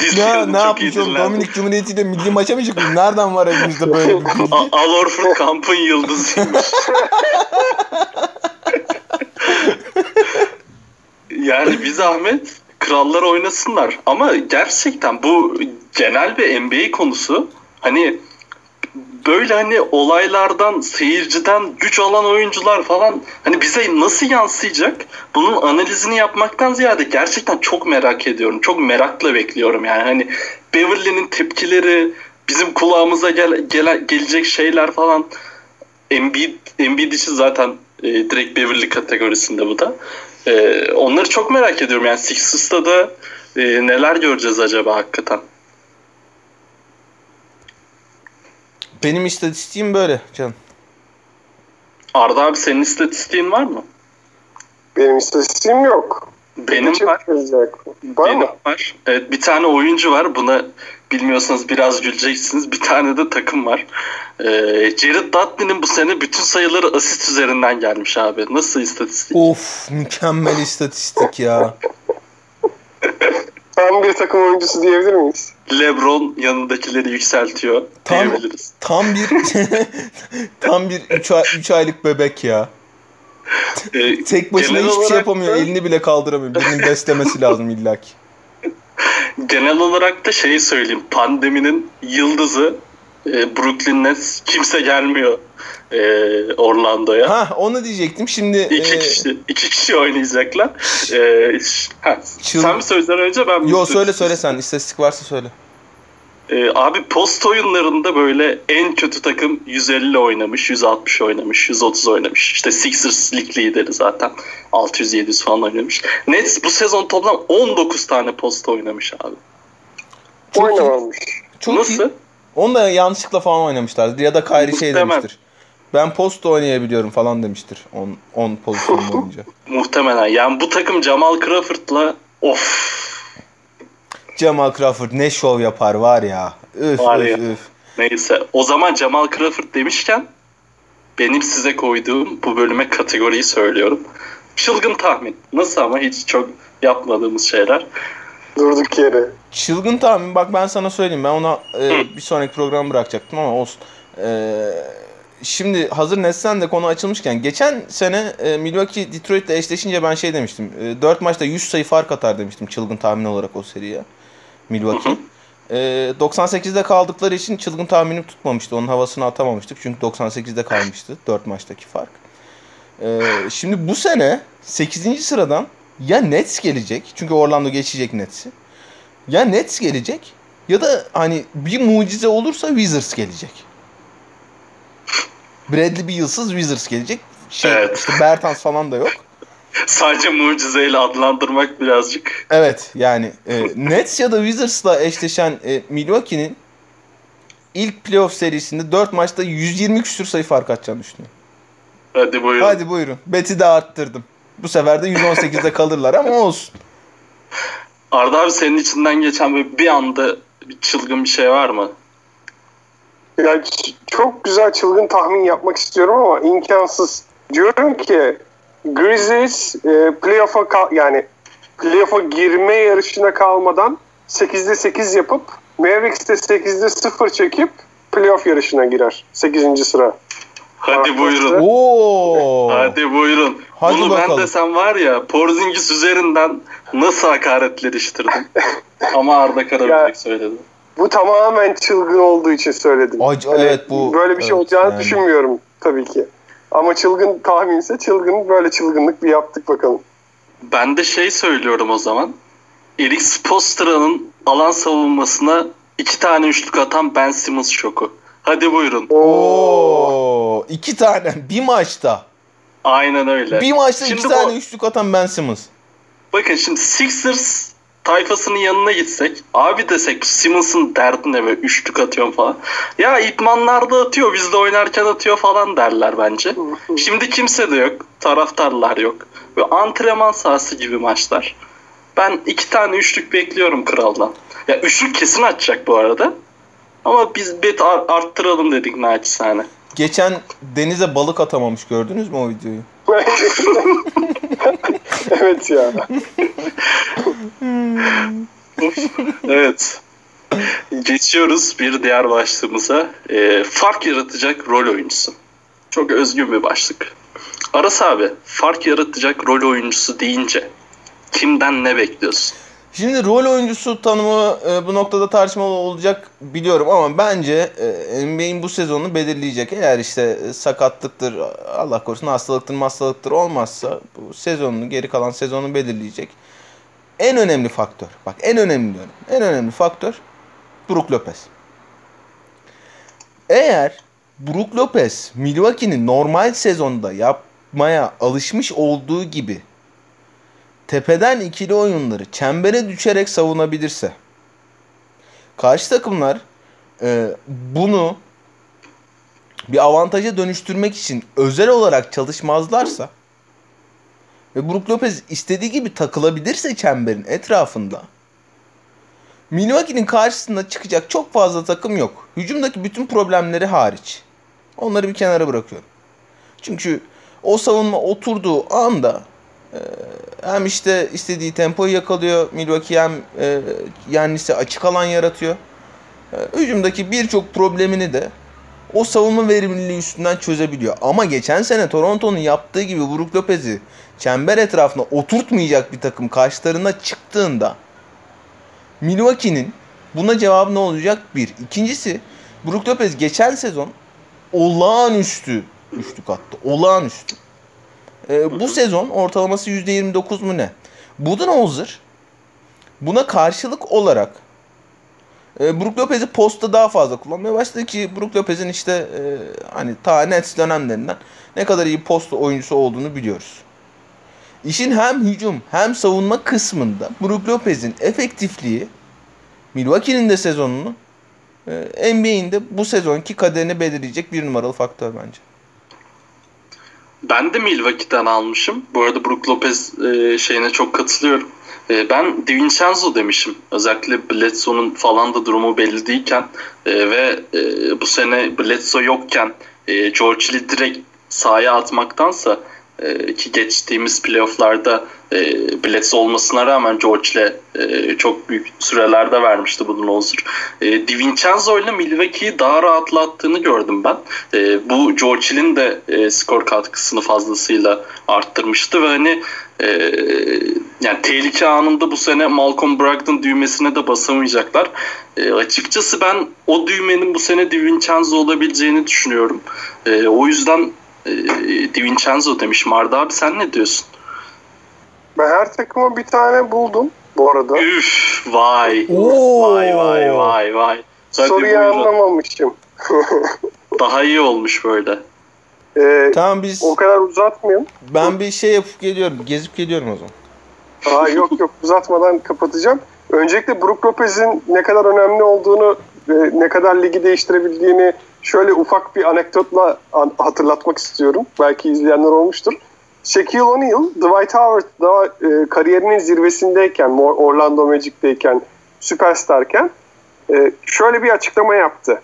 Diz ne, kırıldı, ne çok iyi yapmış oğlum? dinlendi. Dominik Cumhuriyeti ile milli maça mı çıkmış? Nereden var elimizde böyle bir bilgi? Al Horford kampın yıldızıymış. yani bir zahmet krallar oynasınlar. Ama gerçekten bu genel bir NBA konusu. Hani böyle hani olaylardan, seyirciden güç alan oyuncular falan hani bize nasıl yansıyacak? Bunun analizini yapmaktan ziyade gerçekten çok merak ediyorum. Çok merakla bekliyorum yani. Hani Beverly'nin tepkileri, bizim kulağımıza gel, gele- gelecek şeyler falan Embiid, Embiid için zaten e, direkt Beverly kategorisinde bu da. E, onları çok merak ediyorum. Yani Sixers'ta da e, neler göreceğiz acaba hakikaten? Benim istatistiğim böyle canım. Arda abi senin istatistiğin var mı? Benim istatistiğim yok. Benim Kim var. yazacak? Var Benim mı? var. Evet, bir tane oyuncu var. Buna bilmiyorsanız biraz güleceksiniz. Bir tane de takım var. Ee, Jared Dudley'nin bu sene bütün sayıları asist üzerinden gelmiş abi. Nasıl istatistik? Of mükemmel istatistik ya. Tam bir takım oyuncusu diyebilir miyiz? LeBron yanındakileri yükseltiyor Tam- diyebiliriz. Tam bir tam bir 3 aylık bebek ya. Ee, Tek başına hiçbir şey yapamıyor. da- Elini bile kaldıramıyor. Birinin beslemesi lazım illaki. Genel olarak da şeyi söyleyeyim. Pandeminin yıldızı e, Brooklyn Nets kimse gelmiyor e, Orlando'ya. Ha onu diyecektim. Şimdi İki e, kişi iki kişi oynayacaklar. E, ha, Çıl- sen mi söyleyeceksin önce ben mi? Yo söyle söyle sen. İstatistik varsa söyle. E, abi post oyunlarında böyle en kötü takım 150 oynamış, 160 oynamış, 130 oynamış. İşte Sixers lig lideri zaten. 600-700 falan oynamış. Nets bu sezon toplam 19 tane post oynamış abi. Çok. Oynamamış. Çok Nasıl? iyi. Onu da yanlışlıkla falan oynamışlardır. Ya da Kyrie şey demiştir. Ben post oynayabiliyorum falan demiştir. 10 10 pozisyon boyunca. Muhtemelen. Yani bu takım Jamal Crawford'la of Jamal Crawford ne şov yapar var ya. Üf Var üf ya. üf. Neyse. O zaman Jamal Crawford demişken benim size koyduğum bu bölüme kategoriyi söylüyorum. Çılgın tahmin. Nasıl ama hiç çok yapmadığımız şeyler. Durduk yere. Çılgın tahmin bak ben sana söyleyeyim. Ben ona e, bir sonraki program bırakacaktım ama olsun. E, şimdi hazır Nets'ten de konu açılmışken geçen sene e, Milwaukee Detroit'le eşleşince ben şey demiştim. E, 4 maçta 100 sayı fark atar demiştim çılgın tahmin olarak o seriye. Milwaukee. E, 98'de kaldıkları için çılgın tahminim tutmamıştı. Onun havasını atamamıştık. Çünkü 98'de kalmıştı 4 maçtaki fark. E, şimdi bu sene 8. sıradan ya Nets gelecek. Çünkü Orlando geçecek Nets'i. Ya Nets gelecek ya da hani bir mucize olursa Wizards gelecek. Bradley Beal'sız Wizards gelecek. Şey, Evet. işte Bertans falan da yok. Sadece mucizeyle adlandırmak birazcık. Evet yani e, Nets ya da Wizards'la eşleşen e, Milwaukee'nin ilk playoff serisinde 4 maçta 120 küsür sayı fark atacağını düşünüyorum. Hadi buyurun. Hadi buyurun. Beti de arttırdım. Bu sefer de 118'de kalırlar ama olsun. Arda abi senin içinden geçen böyle bir anda bir çılgın bir şey var mı? Ya çok güzel çılgın tahmin yapmak istiyorum ama imkansız. Diyorum ki Grizzlies e, playoff'a kal- yani playoff'a girme yarışına kalmadan 8'de 8 yapıp Mavericks de 8'de 0 çekip playoff yarışına girer. 8. sıra. Hadi buyurun. Oo. Hadi buyurun. Hadi Bunu ben bakalım. desem var ya Porzingis üzerinden nasıl hakaretler iştirdim. Ama Arda Karabük söyledi. Bu tamamen çılgın olduğu için söyledim. Ac- Hani evet, bu- böyle bir şey evet, olacağını yani. düşünmüyorum tabii ki. Ama çılgın tahminse çılgın böyle çılgınlık bir yaptık bakalım. Ben de şey söylüyorum o zaman. Eric Spoelstra'nın alan savunmasına iki tane üçlük atan Ben Simmons şoku. Hadi buyurun. Oo. iki tane bir maçta. Aynen öyle. Bir maçta Şimdi iki bu- tane üçlük atan Ben Simmons. Bakın şimdi Sixers tayfasının yanına gitsek abi desek Simmons'ın derdi ne böyle üçlük atıyorum falan. Ya idmanlarda atıyor bizde oynarken atıyor falan derler bence. Şimdi kimse de yok. Taraftarlar yok. Ve antrenman sahası gibi maçlar. Ben iki tane üçlük bekliyorum kraldan. Ya üçlük kesin atacak bu arada. Ama biz bet ar- arttıralım dedik naçizane. Geçen denize balık atamamış gördünüz mü o videoyu? evet ya. Evet. Geçiyoruz bir diğer başlığımıza. Ee, fark yaratacak rol oyuncusu. Çok özgün bir başlık. Aras abi, fark yaratacak rol oyuncusu deyince kimden ne bekliyorsun? Şimdi rol oyuncusu tanımı e, bu noktada tartışmalı olacak biliyorum ama bence e, NBA'in bu sezonu belirleyecek. Eğer işte e, sakatlıktır, Allah korusun hastalıktır, hastalıktır olmazsa bu sezonunu, geri kalan sezonu belirleyecek. En önemli faktör, bak en önemli diyorum. En önemli faktör Brook Lopez. Eğer Brook Lopez Milwaukee'nin normal sezonda yapmaya alışmış olduğu gibi tepeden ikili oyunları çembere düşerek savunabilirse karşı takımlar e, bunu bir avantaja dönüştürmek için özel olarak çalışmazlarsa ve Brook Lopez istediği gibi takılabilirse çemberin etrafında Milwaukee'nin karşısında çıkacak çok fazla takım yok. Hücumdaki bütün problemleri hariç. Onları bir kenara bırakıyorum. Çünkü o savunma oturduğu anda hem işte istediği tempoyu yakalıyor Milwaukee hem e, Yannis'e açık alan yaratıyor. E, hücumdaki birçok problemini de o savunma verimliliği üstünden çözebiliyor. Ama geçen sene Toronto'nun yaptığı gibi Brook Lopez'i çember etrafına oturtmayacak bir takım karşılarına çıktığında Milwaukee'nin buna cevabı ne olacak? Bir. İkincisi Brook Lopez geçen sezon olağanüstü üçlük attı. Olağanüstü. Ee, bu sezon ortalaması %29 mu ne? Budenholzer buna karşılık olarak e, Brook Lopez'i posta daha fazla kullanmaya başladı ki Brook Lopez'in işte e, hani ta Nets dönemlerinden ne kadar iyi posta oyuncusu olduğunu biliyoruz. İşin hem hücum hem savunma kısmında Brook Lopez'in efektifliği Milwaukee'nin de sezonunu e, NBA'in de bu sezonki kaderini belirleyecek bir numaralı faktör bence. Ben de Milwaukee'den almışım. Bu arada Brook Lopez e, şeyine çok katılıyorum. E, ben DiVincenzo demişim. Özellikle Bledsoe'nun falan da durumu belli değilken e, ve e, bu sene Bledsoe yokken e, George Lee direkt sahaya atmaktansa e, ki geçtiğimiz playofflarda e, Bledsoe olmasına rağmen George'le e, çok büyük sürelerde vermişti bunun Budenholzer. E, DiVincenzo ile Milwaukee'yi daha rahatlattığını gördüm ben. E, bu George'in de e, skor katkısını fazlasıyla arttırmıştı ve hani e, yani tehlike anında bu sene Malcolm Brogdon düğmesine de basamayacaklar. E, açıkçası ben o düğmenin bu sene DiVincenzo olabileceğini düşünüyorum. E, o yüzden e, DiVincenzo demiş Marda abi sen ne diyorsun? Ben her takıma bir tane buldum bu arada. Üf vay. Oo. Vay vay vay vay. Hadi Soruyu buyurun. anlamamışım. Daha iyi olmuş böyle. Ee, Tamam biz o kadar uzatmayayım. ben bir şey yapıp geliyorum. Gezip geliyorum o zaman. Aa, yok yok uzatmadan kapatacağım. Öncelikle Brook Lopez'in ne kadar önemli olduğunu ve ne kadar ligi değiştirebildiğini şöyle ufak bir anekdotla an- hatırlatmak istiyorum. Belki izleyenler olmuştur. Shaquille O'Neal, Dwight Howard daha e, kariyerinin zirvesindeyken, Orlando Magic'teyken, süperstarken e, şöyle bir açıklama yaptı.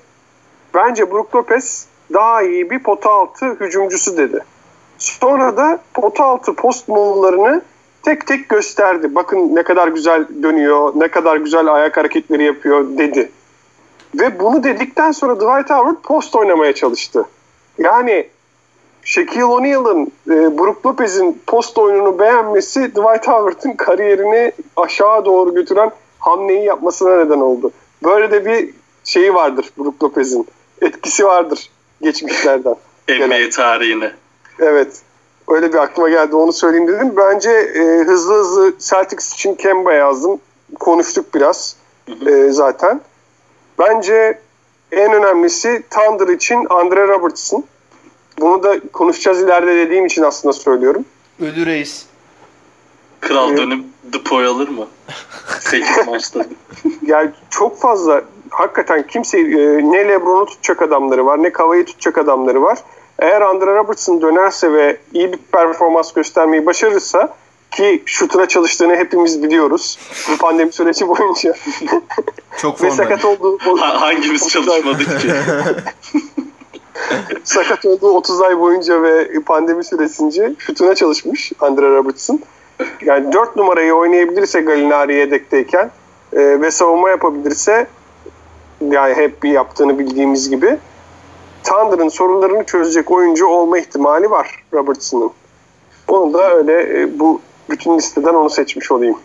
Bence Brook Lopez daha iyi bir pota altı hücumcusu dedi. Sonra da pota altı post move'larını tek tek gösterdi. Bakın ne kadar güzel dönüyor, ne kadar güzel ayak hareketleri yapıyor dedi. Ve bunu dedikten sonra Dwight Howard post oynamaya çalıştı. Yani Shaquille O'Neal'ın e, Brook Lopez'in post oyununu beğenmesi Dwight Howard'ın kariyerini aşağı doğru götüren hamleyi yapmasına neden oldu. Böyle de bir şeyi vardır Brook Lopez'in. Etkisi vardır geçmişlerden. NBA tarihine. Evet. Öyle bir aklıma geldi onu söyleyeyim dedim. Bence e, hızlı hızlı Celtics için Kemba yazdım. Konuştuk biraz e, zaten. Bence en önemlisi Thunder için Andre Robertson. Bunu da konuşacağız ileride dediğim için aslında söylüyorum. Ölü reis. Kral dönüp Depoy alır mı? 8 maçta. Yani çok fazla hakikaten kimse e, ne LeBron'u tutacak adamları var ne Kava'yı tutacak adamları var. Eğer Andre Robertson dönerse ve iyi bir performans göstermeyi başarırsa ki şutuna çalıştığını hepimiz biliyoruz. Bu pandemi süreci boyunca. Çok ve sakat olduğu Ha- Hangimiz çalışmadık ki? sakat olduğu 30 ay boyunca ve pandemi süresince şutuna çalışmış Andre Robertson. Yani 4 numarayı oynayabilirse Galinari yedekteyken e, ve savunma yapabilirse yani hep bir yaptığını bildiğimiz gibi Thunder'ın sorularını çözecek oyuncu olma ihtimali var Robertson'ın. Onu da öyle e, bu bütün listeden onu seçmiş olayım.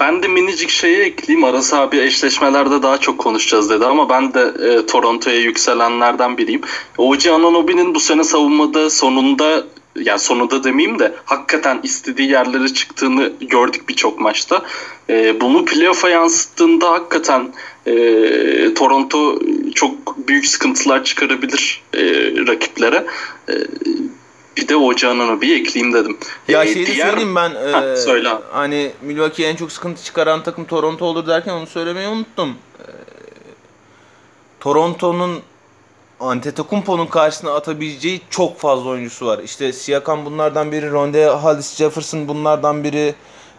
Ben de minicik şeyi ekleyeyim. Aras abi eşleşmelerde daha çok konuşacağız dedi ama ben de e, Toronto'ya yükselenlerden biriyim. OG Anunoby'nin bu sene savunmada sonunda yani sonunda demeyeyim de hakikaten istediği yerlere çıktığını gördük birçok maçta. E, bunu playoff'a yansıttığında hakikaten e, Toronto çok büyük sıkıntılar çıkarabilir e, rakiplere. E, bir de OG Anunoby'yi ekleyeyim dedim. Ya E, şeyi diğer- söyleyeyim ben. Ha, e, söyle abi. Hani Milwaukee'ye en çok sıkıntı çıkaran takım Toronto olur derken onu söylemeyi unuttum. E, Toronto'nun Antetokounmpo'nun karşısına atabileceği çok fazla oyuncusu var. İşte Siakam bunlardan biri, Ronde Hollis Jefferson bunlardan biri.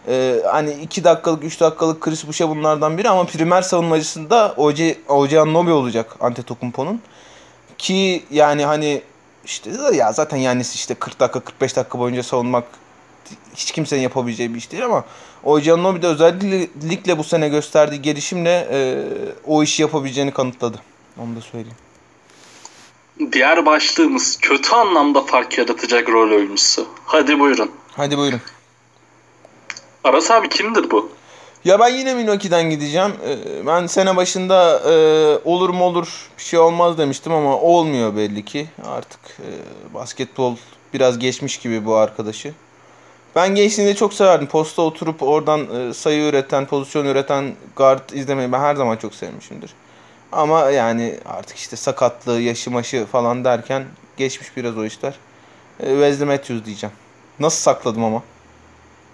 E, hani 2 dakikalık 3 dakikalık Chris Boucher bunlardan biri ama primer savunmacısında OG, OG Anunoby olacak Antetokounmpo'nun. Ki yani hani işte ya zaten yani işte 40 dakika 45 dakika boyunca savunmak hiç kimsenin yapabileceği bir iş değil ama Ojannobi de özellikle bu sene gösterdiği gelişimle e, o işi yapabileceğini kanıtladı. Onu da söyleyeyim. Diğer başlığımız kötü anlamda fark yaratacak rol oyuncusu. Hadi buyurun. Hadi buyurun. Aras abi kimdir bu? Ya ben yine Minoki'den gideceğim. Ee, ben sene başında e, olur mu olur bir şey olmaz demiştim ama olmuyor belli ki. Artık e, basketbol biraz geçmiş gibi bu arkadaşı. Ben gençliğinde çok severdim. Posta oturup oradan e, sayı üreten, pozisyon üreten guard izlemeyi ben her zaman çok sevmişimdir. Ama yani artık işte sakatlığı, yaşı maşı falan derken geçmiş biraz o işler. Wesley Matthews diyeceğim. Nasıl sakladım ama?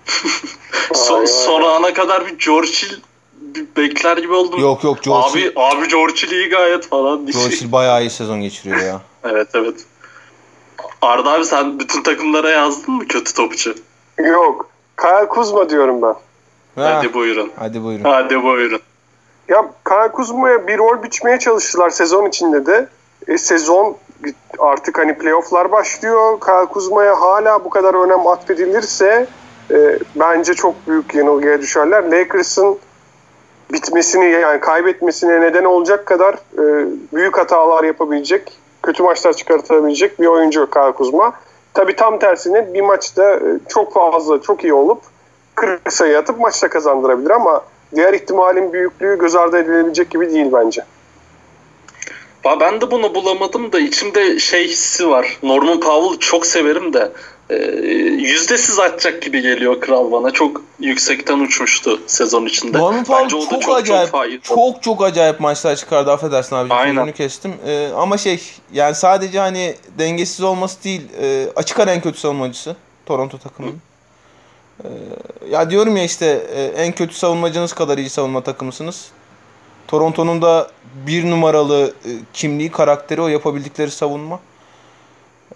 son, son ana kadar bir George Hill bir bekler gibi oldum. Yok yok George Abi, abi George Hill iyi gayet falan. George Hill bayağı iyi sezon geçiriyor ya. evet evet. Arda abi sen bütün takımlara yazdın mı kötü topçu? Yok. Kyle Kuzma diyorum ben. Ha. Hadi buyurun. Hadi buyurun. Hadi buyurun. Ya Kyle Kuzma'ya bir rol biçmeye çalıştılar sezon içinde de. E, sezon artık hani playofflar başlıyor. Kyle Kuzma'ya hala bu kadar önem atfedilirse e, bence çok büyük yanılgıya düşerler. Lakers'ın bitmesini yani kaybetmesine neden olacak kadar e, büyük hatalar yapabilecek, kötü maçlar çıkartabilecek bir oyuncu Kyle Kuzma. Tabi tam tersine bir maçta e, çok fazla, çok iyi olup 40 sayı atıp maçta kazandırabilir ama diğer ihtimalin büyüklüğü göz ardı edilebilecek gibi değil bence. Ben de bunu bulamadım da içimde şey hissi var. Norman Powell çok severim de yüzdesiz atacak gibi geliyor kral bana. Çok yüksekten uçmuştu sezon içinde. Norman Powell çok, çok, çok acayip çok, çok çok acayip maçlar çıkardı affedersin abi. Aynen. kestim. Ee, ama şey yani sadece hani dengesiz olması değil e, açık ara en kötü savunmacısı Toronto takımının. Ee, ya diyorum ya işte e, en kötü savunmacınız kadar iyi savunma takımısınız. Toronto'nun da bir numaralı e, kimliği, karakteri o yapabildikleri savunma.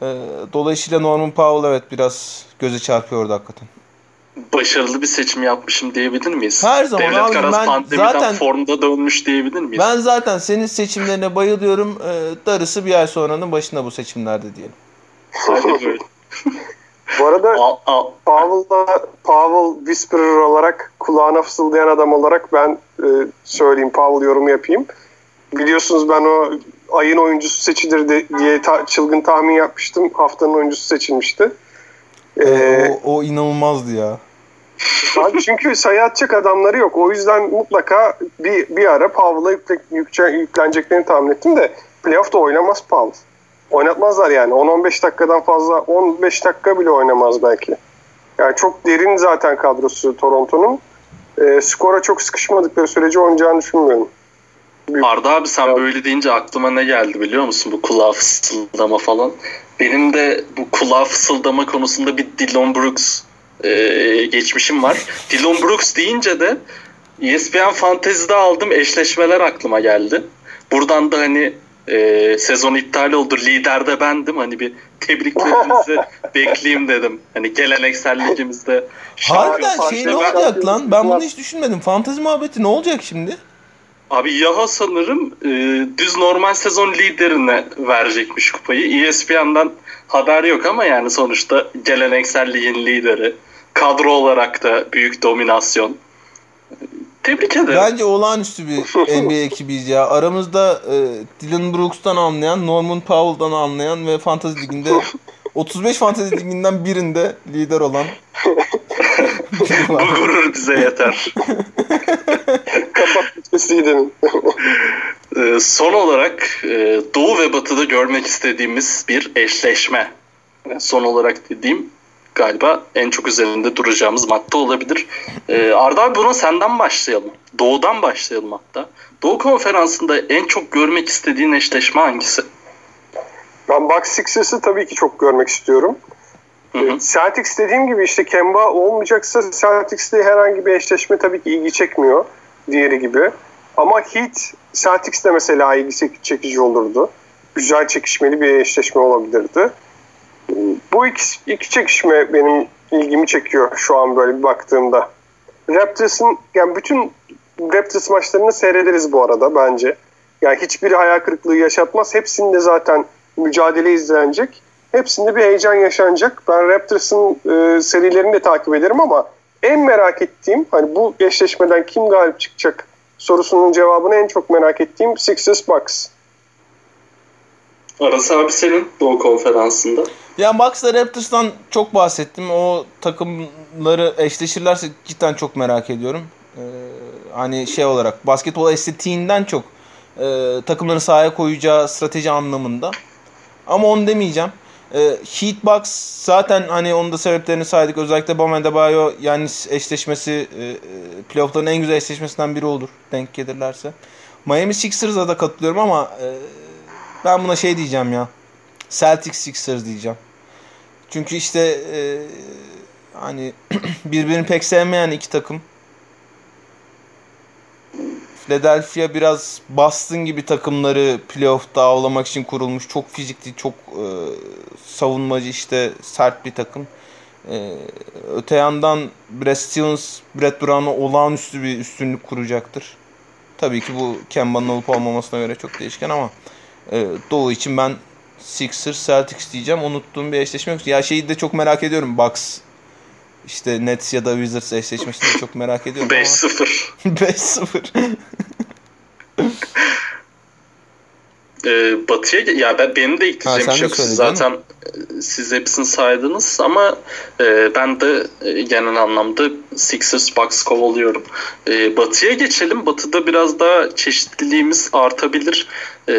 E, dolayısıyla Norman Powell evet biraz göze çarpıyordu hakikaten. Başarılı bir seçim yapmışım diyebilir miyiz? Her zaman Devlet abi Karas ben zaten formda dönmüş diyebilir miyiz? Ben zaten senin seçimlerine bayılıyorum. E, darısı bir ay sonranın başında bu seçimlerde diyelim. Bu arada Powell'da Powell Whisperer olarak kulağına fısıldayan adam olarak ben e, söyleyeyim Powell yorum yapayım. Biliyorsunuz ben o ayın oyuncusu seçilir de, diye ta, çılgın tahmin yapmıştım. Haftanın oyuncusu seçilmişti. Ee, ee, o, o inanılmazdı ya. Abi çünkü sayı atacak adamları yok. O yüzden mutlaka bir, bir ara Powell'a yükle, yükleneceklerini tahmin ettim de playoff'ta oynamaz Powell. Oynatmazlar yani. 10-15 dakikadan fazla 15 dakika bile oynamaz belki. Yani çok derin zaten kadrosu Toronto'nun. E, skora çok sıkışmadıkları sürece oynayacağını düşünmüyorum. Arda abi sen böyle deyince aklıma ne geldi biliyor musun? Bu kulağa fısıldama falan. Benim de bu kulağa fısıldama konusunda bir Dillon Brooks e, geçmişim var. Dillon Brooks deyince de ESPN Fantasy'de aldım eşleşmeler aklıma geldi. Buradan da hani e, sezon iptal oldu. Lider de bendim. Hani bir tebriklerinizi bekleyeyim dedim. Hani geleneksel ligimizde. Harbiden şey ne olacak lan? Ben bunu hiç düşünmedim. Fantezi muhabbeti ne olacak şimdi? Abi Yaha sanırım e, düz normal sezon liderine verecekmiş kupayı. ESPN'den haber yok ama yani sonuçta geleneksel ligin lideri. Kadro olarak da büyük dominasyon. Tebrik ederim. Bence olağanüstü bir NBA ekibiyiz ya. Aramızda e, Dylan Brooks'tan anlayan, Norman Powell'dan anlayan ve Fantasy Ligi'nde 35 Fantasy Ligi'nden birinde lider olan Bu gurur bize yeter. Bitmesiydin. Ee, son olarak e, Doğu ve Batı'da görmek istediğimiz bir eşleşme. Son olarak dediğim galiba en çok üzerinde duracağımız madde olabilir. Ee, Arda abi buna senden başlayalım. Doğu'dan başlayalım hatta. Doğu konferansında en çok görmek istediğin eşleşme hangisi? Ben Bucks Sixers'ı tabii ki çok görmek istiyorum. Hı hı. Celtics dediğim gibi işte Kemba olmayacaksa Celtics'te herhangi bir eşleşme tabii ki ilgi çekmiyor diğeri gibi. Ama Heat Celtics'te mesela ilgi çekici olurdu. Güzel çekişmeli bir eşleşme olabilirdi. Bu iki, iki çekişme benim ilgimi çekiyor şu an böyle bir baktığımda. Raptors'ın yani bütün Raptors maçlarını seyrederiz bu arada bence. Yani hiçbiri hayal kırıklığı yaşatmaz. Hepsinde zaten mücadele izlenecek. Hepsinde bir heyecan yaşanacak. Ben Raptors'ın e, serilerini de takip ederim ama en merak ettiğim hani bu eşleşmeden kim galip çıkacak sorusunun cevabını en çok merak ettiğim Sixers Bucks. Aras abi senin Doğu Konferansı'nda. Ya Bucks'la Raptors'tan çok bahsettim. O takımları eşleşirlerse cidden çok merak ediyorum. Ee, hani şey olarak basketbol estetiğinden çok e, takımları sahaya koyacağı strateji anlamında. Ama onu demeyeceğim. E, Heat Bucks zaten hani onun da sebeplerini saydık. Özellikle Bam Adebayo yani eşleşmesi e, playoff'ların en güzel eşleşmesinden biri olur denk gelirlerse. Miami Sixers'a da katılıyorum ama e, ben buna şey diyeceğim ya. Celtics Sixers diyeceğim. Çünkü işte e, hani birbirini pek sevmeyen iki takım. Philadelphia biraz Boston gibi takımları playoff'ta avlamak için kurulmuş. Çok fizikli, çok e, savunmacı işte sert bir takım. E, öte yandan Brad Stevens, Brett Brown'a olağanüstü bir üstünlük kuracaktır. Tabii ki bu Kemba'nın olup olmamasına göre çok değişken ama e, Doğu için ben Sixers, Celtics diyeceğim. Unuttuğum bir eşleşme yok. Ya şeyi de çok merak ediyorum. Bucks işte Nets ya da Wizards eşleşmesini çok merak ediyorum 5-0. 5-0. Ee, batı'ya ya ben benim de ekleyeceğim bir şey yok. Siz zaten siz hepsini saydınız ama e, ben de e, genel anlamda Sixers Bucks kovalıyorum. E, batı'ya geçelim. Batı'da biraz daha çeşitliliğimiz artabilir. E,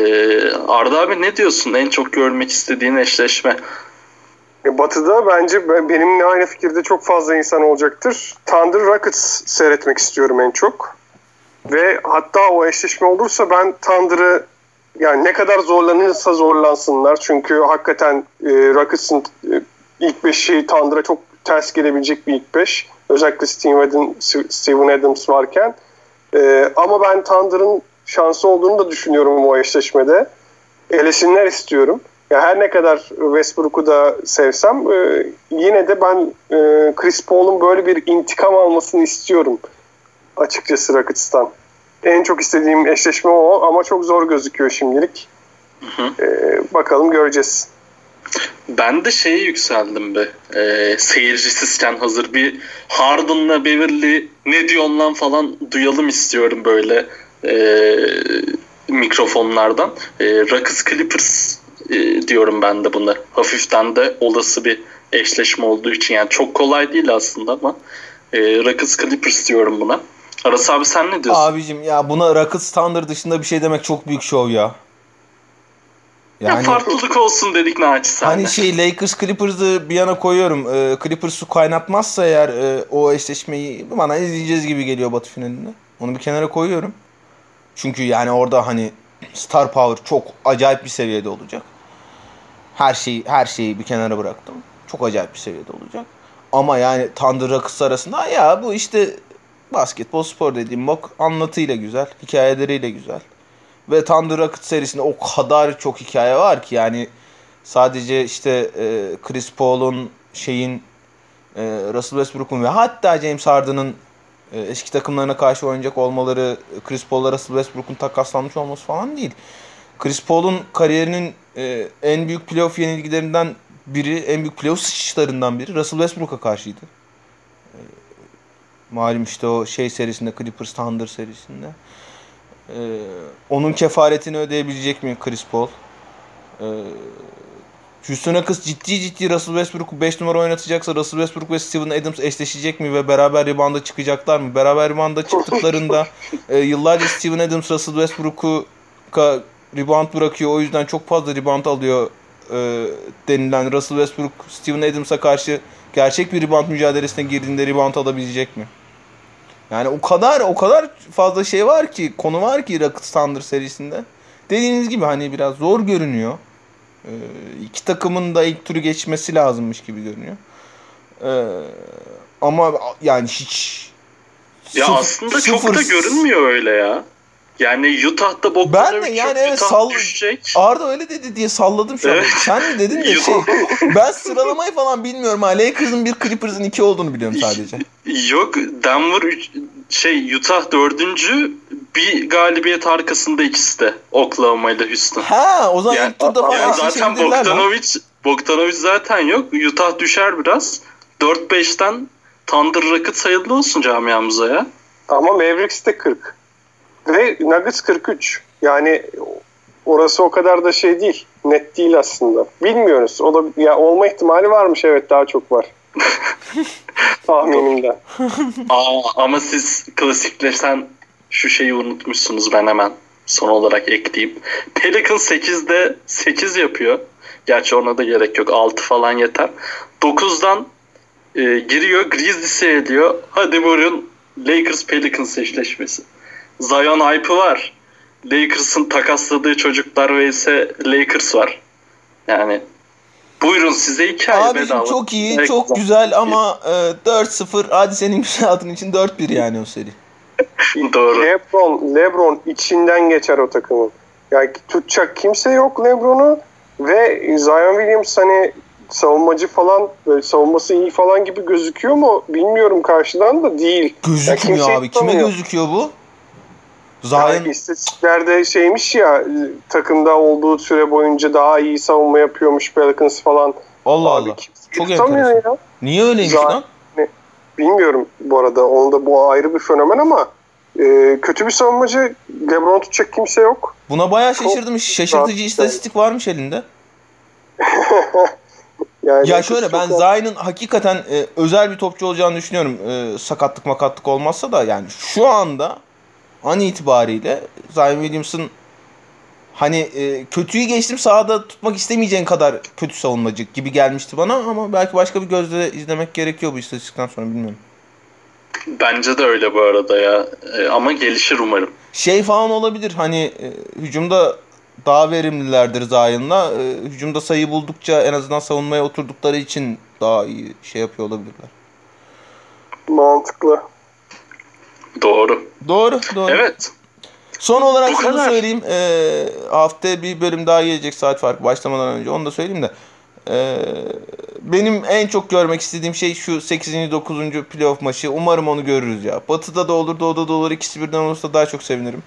Arda abi ne diyorsun? En çok görmek istediğin eşleşme. E, Batı'da bence be- benimle aynı fikirde çok fazla insan olacaktır. Thunder Rockets seyretmek istiyorum en çok. Ve hatta o eşleşme olursa ben Thunder'ı yani ne kadar zorlanırsa zorlansınlar. Çünkü hakikaten e, Rockets'ın e, ilk beşi Thunder'a çok ters gelebilecek bir ilk beş. Özellikle Steven Adams, varken. E, ama ben Thunder'ın şansı olduğunu da düşünüyorum o eşleşmede. Elesinler istiyorum. Ya her ne kadar Westbrook'u da sevsem e, yine de ben e, Chris Paul'un böyle bir intikam almasını istiyorum açıkçası Rockets'tan. En çok istediğim eşleşme o ama çok zor gözüküyor şimdilik. E, bakalım göreceğiz. Ben de şeye yükseldim be. E, seyircisizken hazır bir Harden'la Beverly ne diyorsun lan falan duyalım istiyorum böyle e, mikrofonlardan. E, Rockets Clippers e, diyorum ben de buna. Hafiften de olası bir eşleşme olduğu için. Yani çok kolay değil aslında ama e, Rockets Clippers diyorum buna. Aras abi sen ne diyorsun? Abicim ya buna Rockets standart dışında bir şey demek çok büyük şov ya. ya farklılık olsun dedik naçizane. Hani şey Lakers Clippers'ı bir yana koyuyorum. Ee, Clippers su kaynatmazsa eğer e, o eşleşmeyi bana izleyeceğiz gibi geliyor Batı finalinde. Onu bir kenara koyuyorum. Çünkü yani orada hani star power çok acayip bir seviyede olacak. Her şeyi her şeyi bir kenara bıraktım. Çok acayip bir seviyede olacak. Ama yani Thunder Rockets arasında ya bu işte basketbol spor dediğim bak anlatıyla güzel, hikayeleriyle güzel. Ve Thunder Rockets serisinde o kadar çok hikaye var ki yani sadece işte e, Chris Paul'un şeyin e, Russell Westbrook'un ve hatta James Harden'ın e, eski takımlarına karşı oynayacak olmaları Chris Paul'la Russell Westbrook'un takaslanmış olması falan değil. Chris Paul'un kariyerinin e, en büyük playoff yenilgilerinden biri, en büyük playoff sıçışlarından biri Russell Westbrook'a karşıydı. E, malum işte o şey serisinde Clippers Thunder serisinde. Ee, onun kefaretini ödeyebilecek mi Chris Paul? Ee, Houston Rockets ciddi ciddi Russell Westbrook'u 5 numara oynatacaksa Russell Westbrook ve Steven Adams eşleşecek mi ve beraber rebound'a çıkacaklar mı? Beraber rebound'a çıktıklarında e, yıllarca Steven Adams Russell Westbrook'u ka- rebound bırakıyor. O yüzden çok fazla rebound alıyor e, denilen Russell Westbrook Steven Adams'a karşı gerçek bir rebound mücadelesine girdiğinde rebound alabilecek mi? Yani o kadar o kadar fazla şey var ki konu var ki Rockets Thunder serisinde. Dediğiniz gibi hani biraz zor görünüyor. Ee, iki takımın da ilk turu geçmesi lazımmış gibi görünüyor. Ee, ama yani hiç Ya sıf- aslında çok sıfır- da görünmüyor öyle ya. Yani Utah'da Bogdanovic Ben de yani evet, Utah sall- düşecek. Arda öyle dedi diye salladım şu an. Evet. Sen mi dedin de şey. ben sıralamayı falan bilmiyorum ha. Lakers'ın bir Clippers'ın iki olduğunu biliyorum sadece. Yok Denver üç- şey Utah dördüncü bir galibiyet arkasında ikisi de Oklahoma ile Houston. Ha o zaman Yani- ilk turda falan Yani zaten. Bogdanovic Bogdanovic zaten yok. Utah düşer biraz. 4-5'ten Thunder Rockets sayılı olsun camiamıza ya. Ama Mavericks de 40. Ve Nuggets 43. Yani orası o kadar da şey değil. Net değil aslında. Bilmiyoruz. O da ya olma ihtimali varmış evet daha çok var. Tahminimden. Aa, ama siz klasikleşen şu şeyi unutmuşsunuz ben hemen son olarak ekleyeyim. Pelicans 8'de 8 yapıyor. Gerçi ona da gerek yok. 6 falan yeter. 9'dan e, giriyor. Grizzlies'e ediyor. Hadi buyurun Lakers Pelicans eşleşmesi. Zion hype'ı var. Lakers'ın takasladığı çocuklar ve ise Lakers var. Yani buyurun size hikaye Abicim bedava. çok iyi, Evet, çok güzel ama e, 4-0 hadi senin güzel için 4-1 yani o seri. Doğru. Lebron, Lebron içinden geçer o takımın. Yani tutacak kimse yok Lebron'u ve Zion Williams hani savunmacı falan böyle savunması iyi falan gibi gözüküyor mu bilmiyorum karşıdan da değil. Gözükmüyor kimse abi. Kime gözüküyor bu? Yani Zion istatistiklerde şeymiş ya takımda olduğu süre boyunca daha iyi savunma yapıyormuş Pelicans falan. Allah Abi Allah. Çok enteresan. ya. Niye öyleymiş Zion- lan? Bilmiyorum bu arada. Onun da bu ayrı bir fenomen ama e, kötü bir savunmacı Lebron tutacak kimse yok. Buna bayağı Çok şaşırdım. Şaşırtıcı rahat istatistik varmış elinde. Yani Ya şöyle ben çok- Zion'ın hakikaten e, özel bir topçu olacağını düşünüyorum. E, sakatlık makatlık olmazsa da yani şu anda an itibariyle Zion Williams'ın hani e, kötüyü geçtim sahada tutmak istemeyeceğin kadar kötü savunmacı gibi gelmişti bana ama belki başka bir gözle izlemek gerekiyor bu istatistikten sonra bilmiyorum. Bence de öyle bu arada ya. E, ama gelişir umarım. Şey falan olabilir hani e, hücumda daha verimlilerdir Zion'la. E, hücumda sayı buldukça en azından savunmaya oturdukları için daha iyi şey yapıyor olabilirler. mantıklı. Doğru. Doğru, doğru. Evet. Son olarak Bu şunu kadar. söyleyeyim. Ee, haftaya bir bölüm daha gelecek saat farkı başlamadan önce. Onu da söyleyeyim de. Ee, benim en çok görmek istediğim şey şu 8. 9. playoff maçı. Umarım onu görürüz ya. Batı'da da olur, Doğu'da da olur. İkisi birden olursa daha çok sevinirim.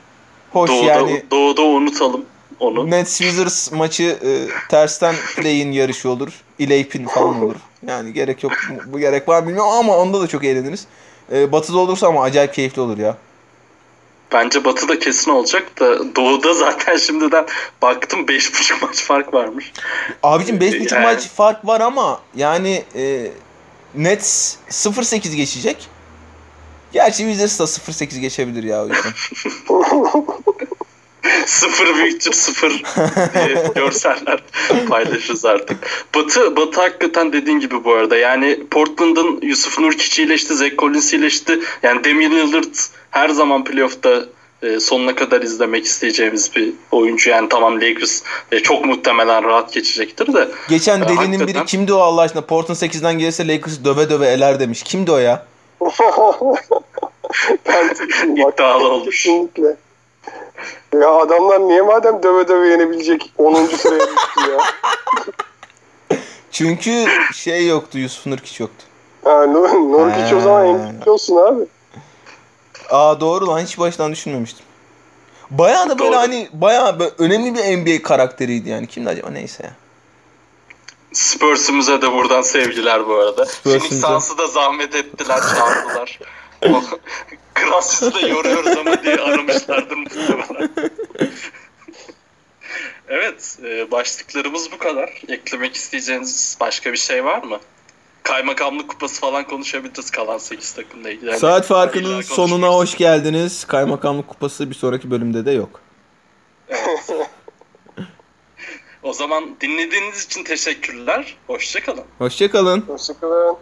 Hoş Doğuda, yani doğuda unutalım onu. Nets Wizards maçı e, tersten play'in yarışı olur. Ileip'in falan olur. Yani gerek yok. Bu gerek var bilmiyorum ama onda da çok eğleniriz. Ee, batı'da olursa ama acayip keyifli olur ya. Bence Batı'da kesin olacak da Doğu'da zaten şimdiden baktım 5.5 maç fark varmış. Abicim 5.5 Yani- maç fark var ama yani e, Nets 0-8 geçecek. Gerçi Wizards da 0-8 geçebilir ya o yüzden. sıfır büyüktür sıfır diye görseller paylaşırız artık. Batı, Batı hakikaten dediğin gibi bu arada. Yani Portland'ın Yusuf Nurkic iyileşti, Zach Collins iyileşti. Yani Damian Lillard her zaman playoff'ta e, sonuna kadar izlemek isteyeceğimiz bir oyuncu. Yani tamam Lakers e, çok muhtemelen rahat geçecektir de. Geçen Ya, delinin biri hakikaten. kimdi o Allah aşkına? Portland 8'den gelirse Lakers döve döve eler demiş. Kimdi o ya? ben İddialı olmuş. Kesinlikle. Ya adamlar niye madem döve döve yenebilecek 10. sıraya düştü ya. Çünkü şey yoktu Yusuf Nurkic yoktu. Ha, Nur, Nurkic o zaman. MVP olsun abi. Aa doğru lan hiç baştan düşünmemiştim. Bayağı da böyle Doğru. hani bayağı böyle önemli bir NBA karakteriydi yani. Kimdi acaba neyse ya. Spurs'umuza da buradan sevgiler bu arada. Phoenix. Suns'ı da zahmet ettiler, çağırdılar. Grassis'i de yoruyoruz ama diye aramışlardır muhtemelen. evet, e, başlıklarımız bu kadar. Eklemek isteyeceğiniz başka bir şey var mı? Kaymakamlık kupası falan konuşabiliriz kalan 8 takımla ilgili. Yani Saat farkının sonuna hoş geldiniz. Kaymakamlık kupası bir sonraki bölümde de yok. O zaman dinlediğiniz için teşekkürler. Hoşçakalın. Hoşçakalın. Hoşçakalın.